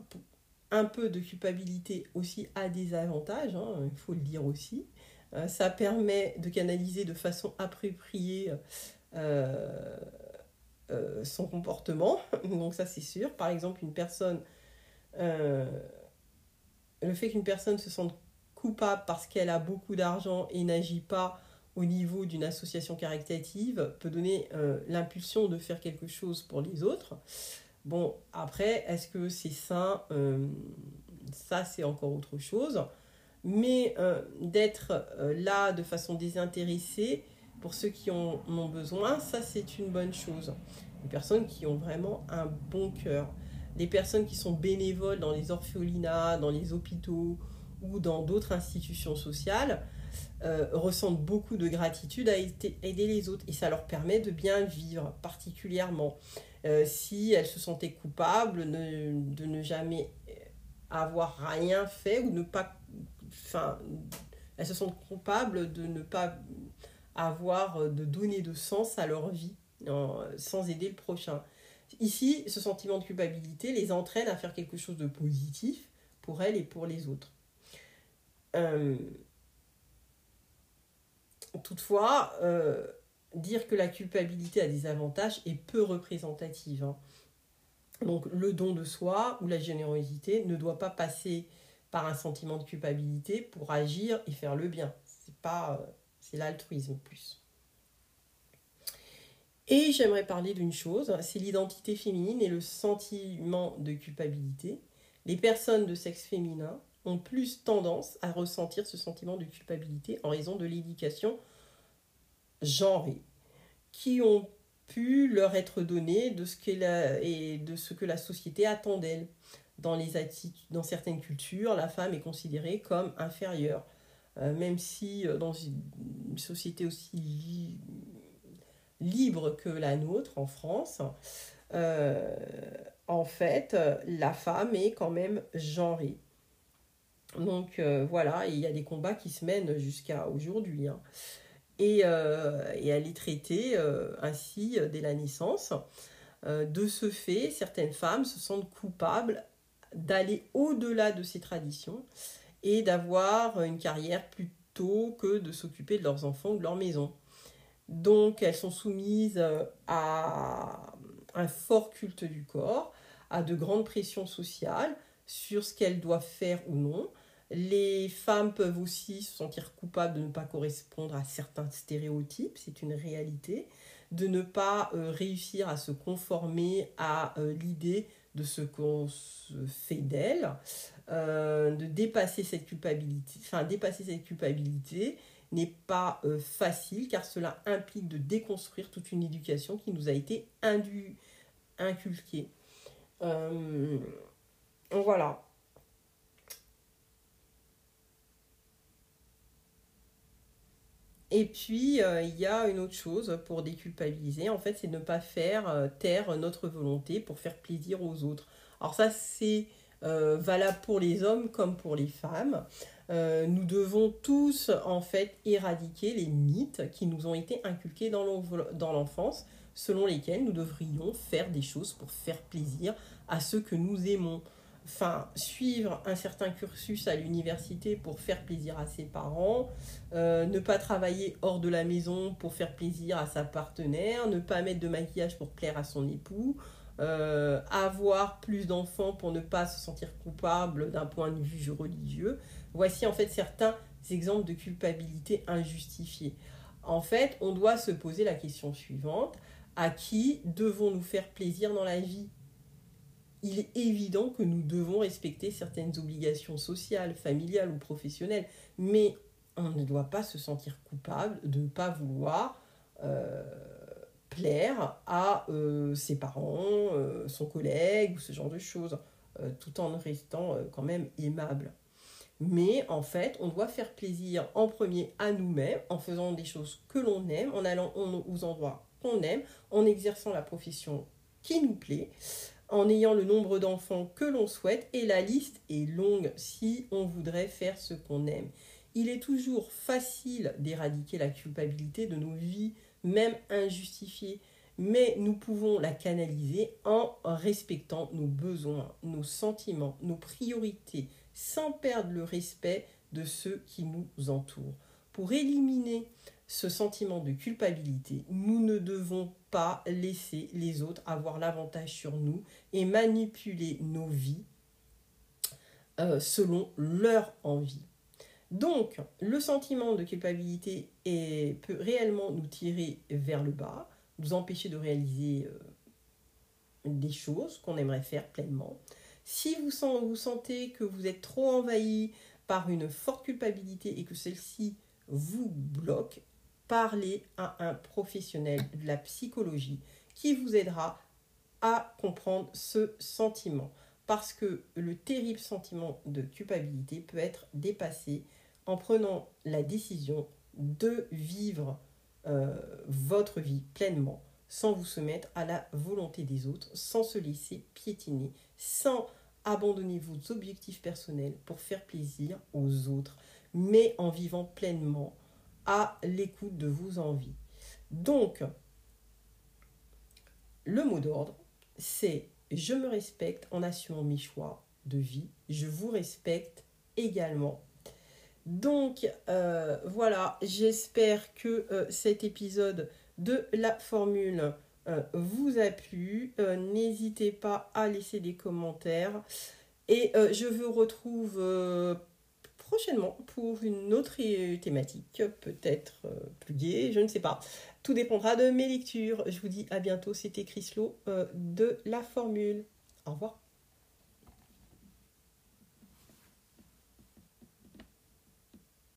un peu de culpabilité aussi a des avantages, hein, il faut le dire aussi. Euh, ça permet de canaliser de façon appropriée euh, euh, son comportement, donc ça c'est sûr. Par exemple, une personne, le fait qu'une personne se sente coupable parce qu'elle a beaucoup d'argent et n'agit pas au niveau d'une association caritative peut donner l'impulsion de faire quelque chose pour les autres. Bon, après, est-ce que c'est sain? Ça, c'est encore autre chose. Mais euh, d'être euh, là de façon désintéressée pour ceux qui en ont besoin, ça, c'est une bonne chose. Les personnes qui ont vraiment un bon cœur. Les personnes qui sont bénévoles dans les orphelinats, dans les hôpitaux ou dans d'autres institutions sociales ressentent beaucoup de gratitude à aider les autres et ça leur permet de bien vivre particulièrement. Euh, si elle se sentait coupable de ne jamais avoir rien fait ou ne pas. Enfin, elles se sentent coupables de ne pas avoir, de donner de sens à leur vie. sans aider le prochain. Ici, ce sentiment de culpabilité les entraîne à faire quelque chose de positif pour elle et pour les autres. Euh, toutefois, euh, dire que la culpabilité a des avantages est peu représentative. Hein. Donc le don de soi ou la générosité ne doit pas passer par un sentiment de culpabilité pour agir et faire le bien. C'est pas euh, c'est l'altruisme plus. Et j'aimerais parler d'une chose, c'est l'identité féminine et le sentiment de culpabilité. Les personnes de sexe féminin ont plus tendance à ressentir ce sentiment de culpabilité en raison de l'éducation genrée qui ont pu leur être données de ce, et de ce que la société attend d'elles. Dans, les dans certaines cultures, la femme est considérée comme inférieure. Euh, même si euh, dans une société aussi libre que la nôtre en France, euh, en fait, la femme est quand même genrée. Donc voilà, il y a des combats qui se mènent jusqu'à aujourd'hui. Hein. Et, et, elle est traitée ainsi dès la naissance. de ce fait, certaines femmes se sentent coupables d'aller au-delà de ces traditions et d'avoir une carrière plutôt que de s'occuper de leurs enfants ou de leur maison. Donc elles sont soumises euh, à un fort culte du corps, à de grandes pressions sociales sur ce qu'elles doivent faire ou non. Les femmes peuvent aussi se sentir coupables de ne pas correspondre à certains stéréotypes, c'est une réalité, de ne pas euh, réussir à se conformer à euh, l'idée de ce qu'on se fait d'elle, euh, de dépasser cette culpabilité, enfin dépasser cette culpabilité n'est pas euh, facile car cela implique de déconstruire toute une éducation qui nous a été inculquée. Euh, voilà. Et puis, il y a une autre chose pour déculpabiliser, en fait, c'est ne pas faire taire notre volonté pour faire plaisir aux autres. Alors ça, c'est euh, valable pour les hommes comme pour les femmes. Euh, nous devons tous en fait éradiquer les mythes qui nous ont été inculqués dans l'enfance, selon lesquels nous devrions faire des choses pour faire plaisir à ceux que nous aimons. Enfin, suivre un certain cursus à l'université pour faire plaisir à ses parents, euh, ne pas travailler hors de la maison pour faire plaisir à sa partenaire, ne pas mettre de maquillage pour plaire à son époux, euh, avoir plus d'enfants pour ne pas se sentir coupable d'un point de vue religieux. Voici en fait certains exemples de culpabilité injustifiée. En fait, on doit se poser la question suivante. À qui devons-nous faire plaisir dans la vie? Il est évident que nous devons respecter certaines obligations sociales, familiales ou professionnelles, mais on ne doit pas se sentir coupable de ne pas vouloir euh, plaire à euh, ses parents, euh, son collègue ou ce genre de choses, tout en restant quand même aimable. Mais en fait, on doit faire plaisir en premier à nous-mêmes, en faisant des choses que l'on aime, en allant aux endroits qu'on aime, en exerçant la profession qui nous plaît, en ayant le nombre d'enfants que l'on souhaite, et la liste est longue si on voudrait faire ce qu'on aime. Il est toujours facile d'éradiquer la culpabilité de nos vies même injustifiée, mais nous pouvons la canaliser en respectant nos besoins, nos sentiments, nos priorités, sans perdre le respect de ceux qui nous entourent. Pour éliminer ce sentiment de culpabilité, nous ne devons laisser les autres avoir l'avantage sur nous et manipuler nos vies euh, selon leur envie. Donc, le sentiment de culpabilité peut réellement nous tirer vers le bas, nous empêcher de réaliser euh, des choses qu'on aimerait faire pleinement. Si vous, vous sentez que vous êtes trop envahi par une forte culpabilité et que celle-ci vous bloque, parlez à un professionnel de la psychologie qui vous aidera à comprendre ce sentiment. Parce que le terrible sentiment de culpabilité peut être dépassé en prenant la décision de vivre euh, votre vie pleinement, sans vous soumettre à la volonté des autres, sans se laisser piétiner, sans abandonner vos objectifs personnels pour faire plaisir aux autres, mais en vivant pleinement à l'écoute de vos envies. Donc, le mot d'ordre, c'est je me respecte en assumant mes choix de vie. Je vous respecte également. Donc euh, voilà, j'espère que euh, cet épisode de la formule euh, vous a plu. N'hésitez pas à laisser des commentaires. Et je vous retrouve prochainement pour une autre thématique, peut-être plus gaie, je ne sais pas. Tout dépendra de mes lectures. Je vous dis à bientôt. C'était Chris Lowe de la formule. Au revoir.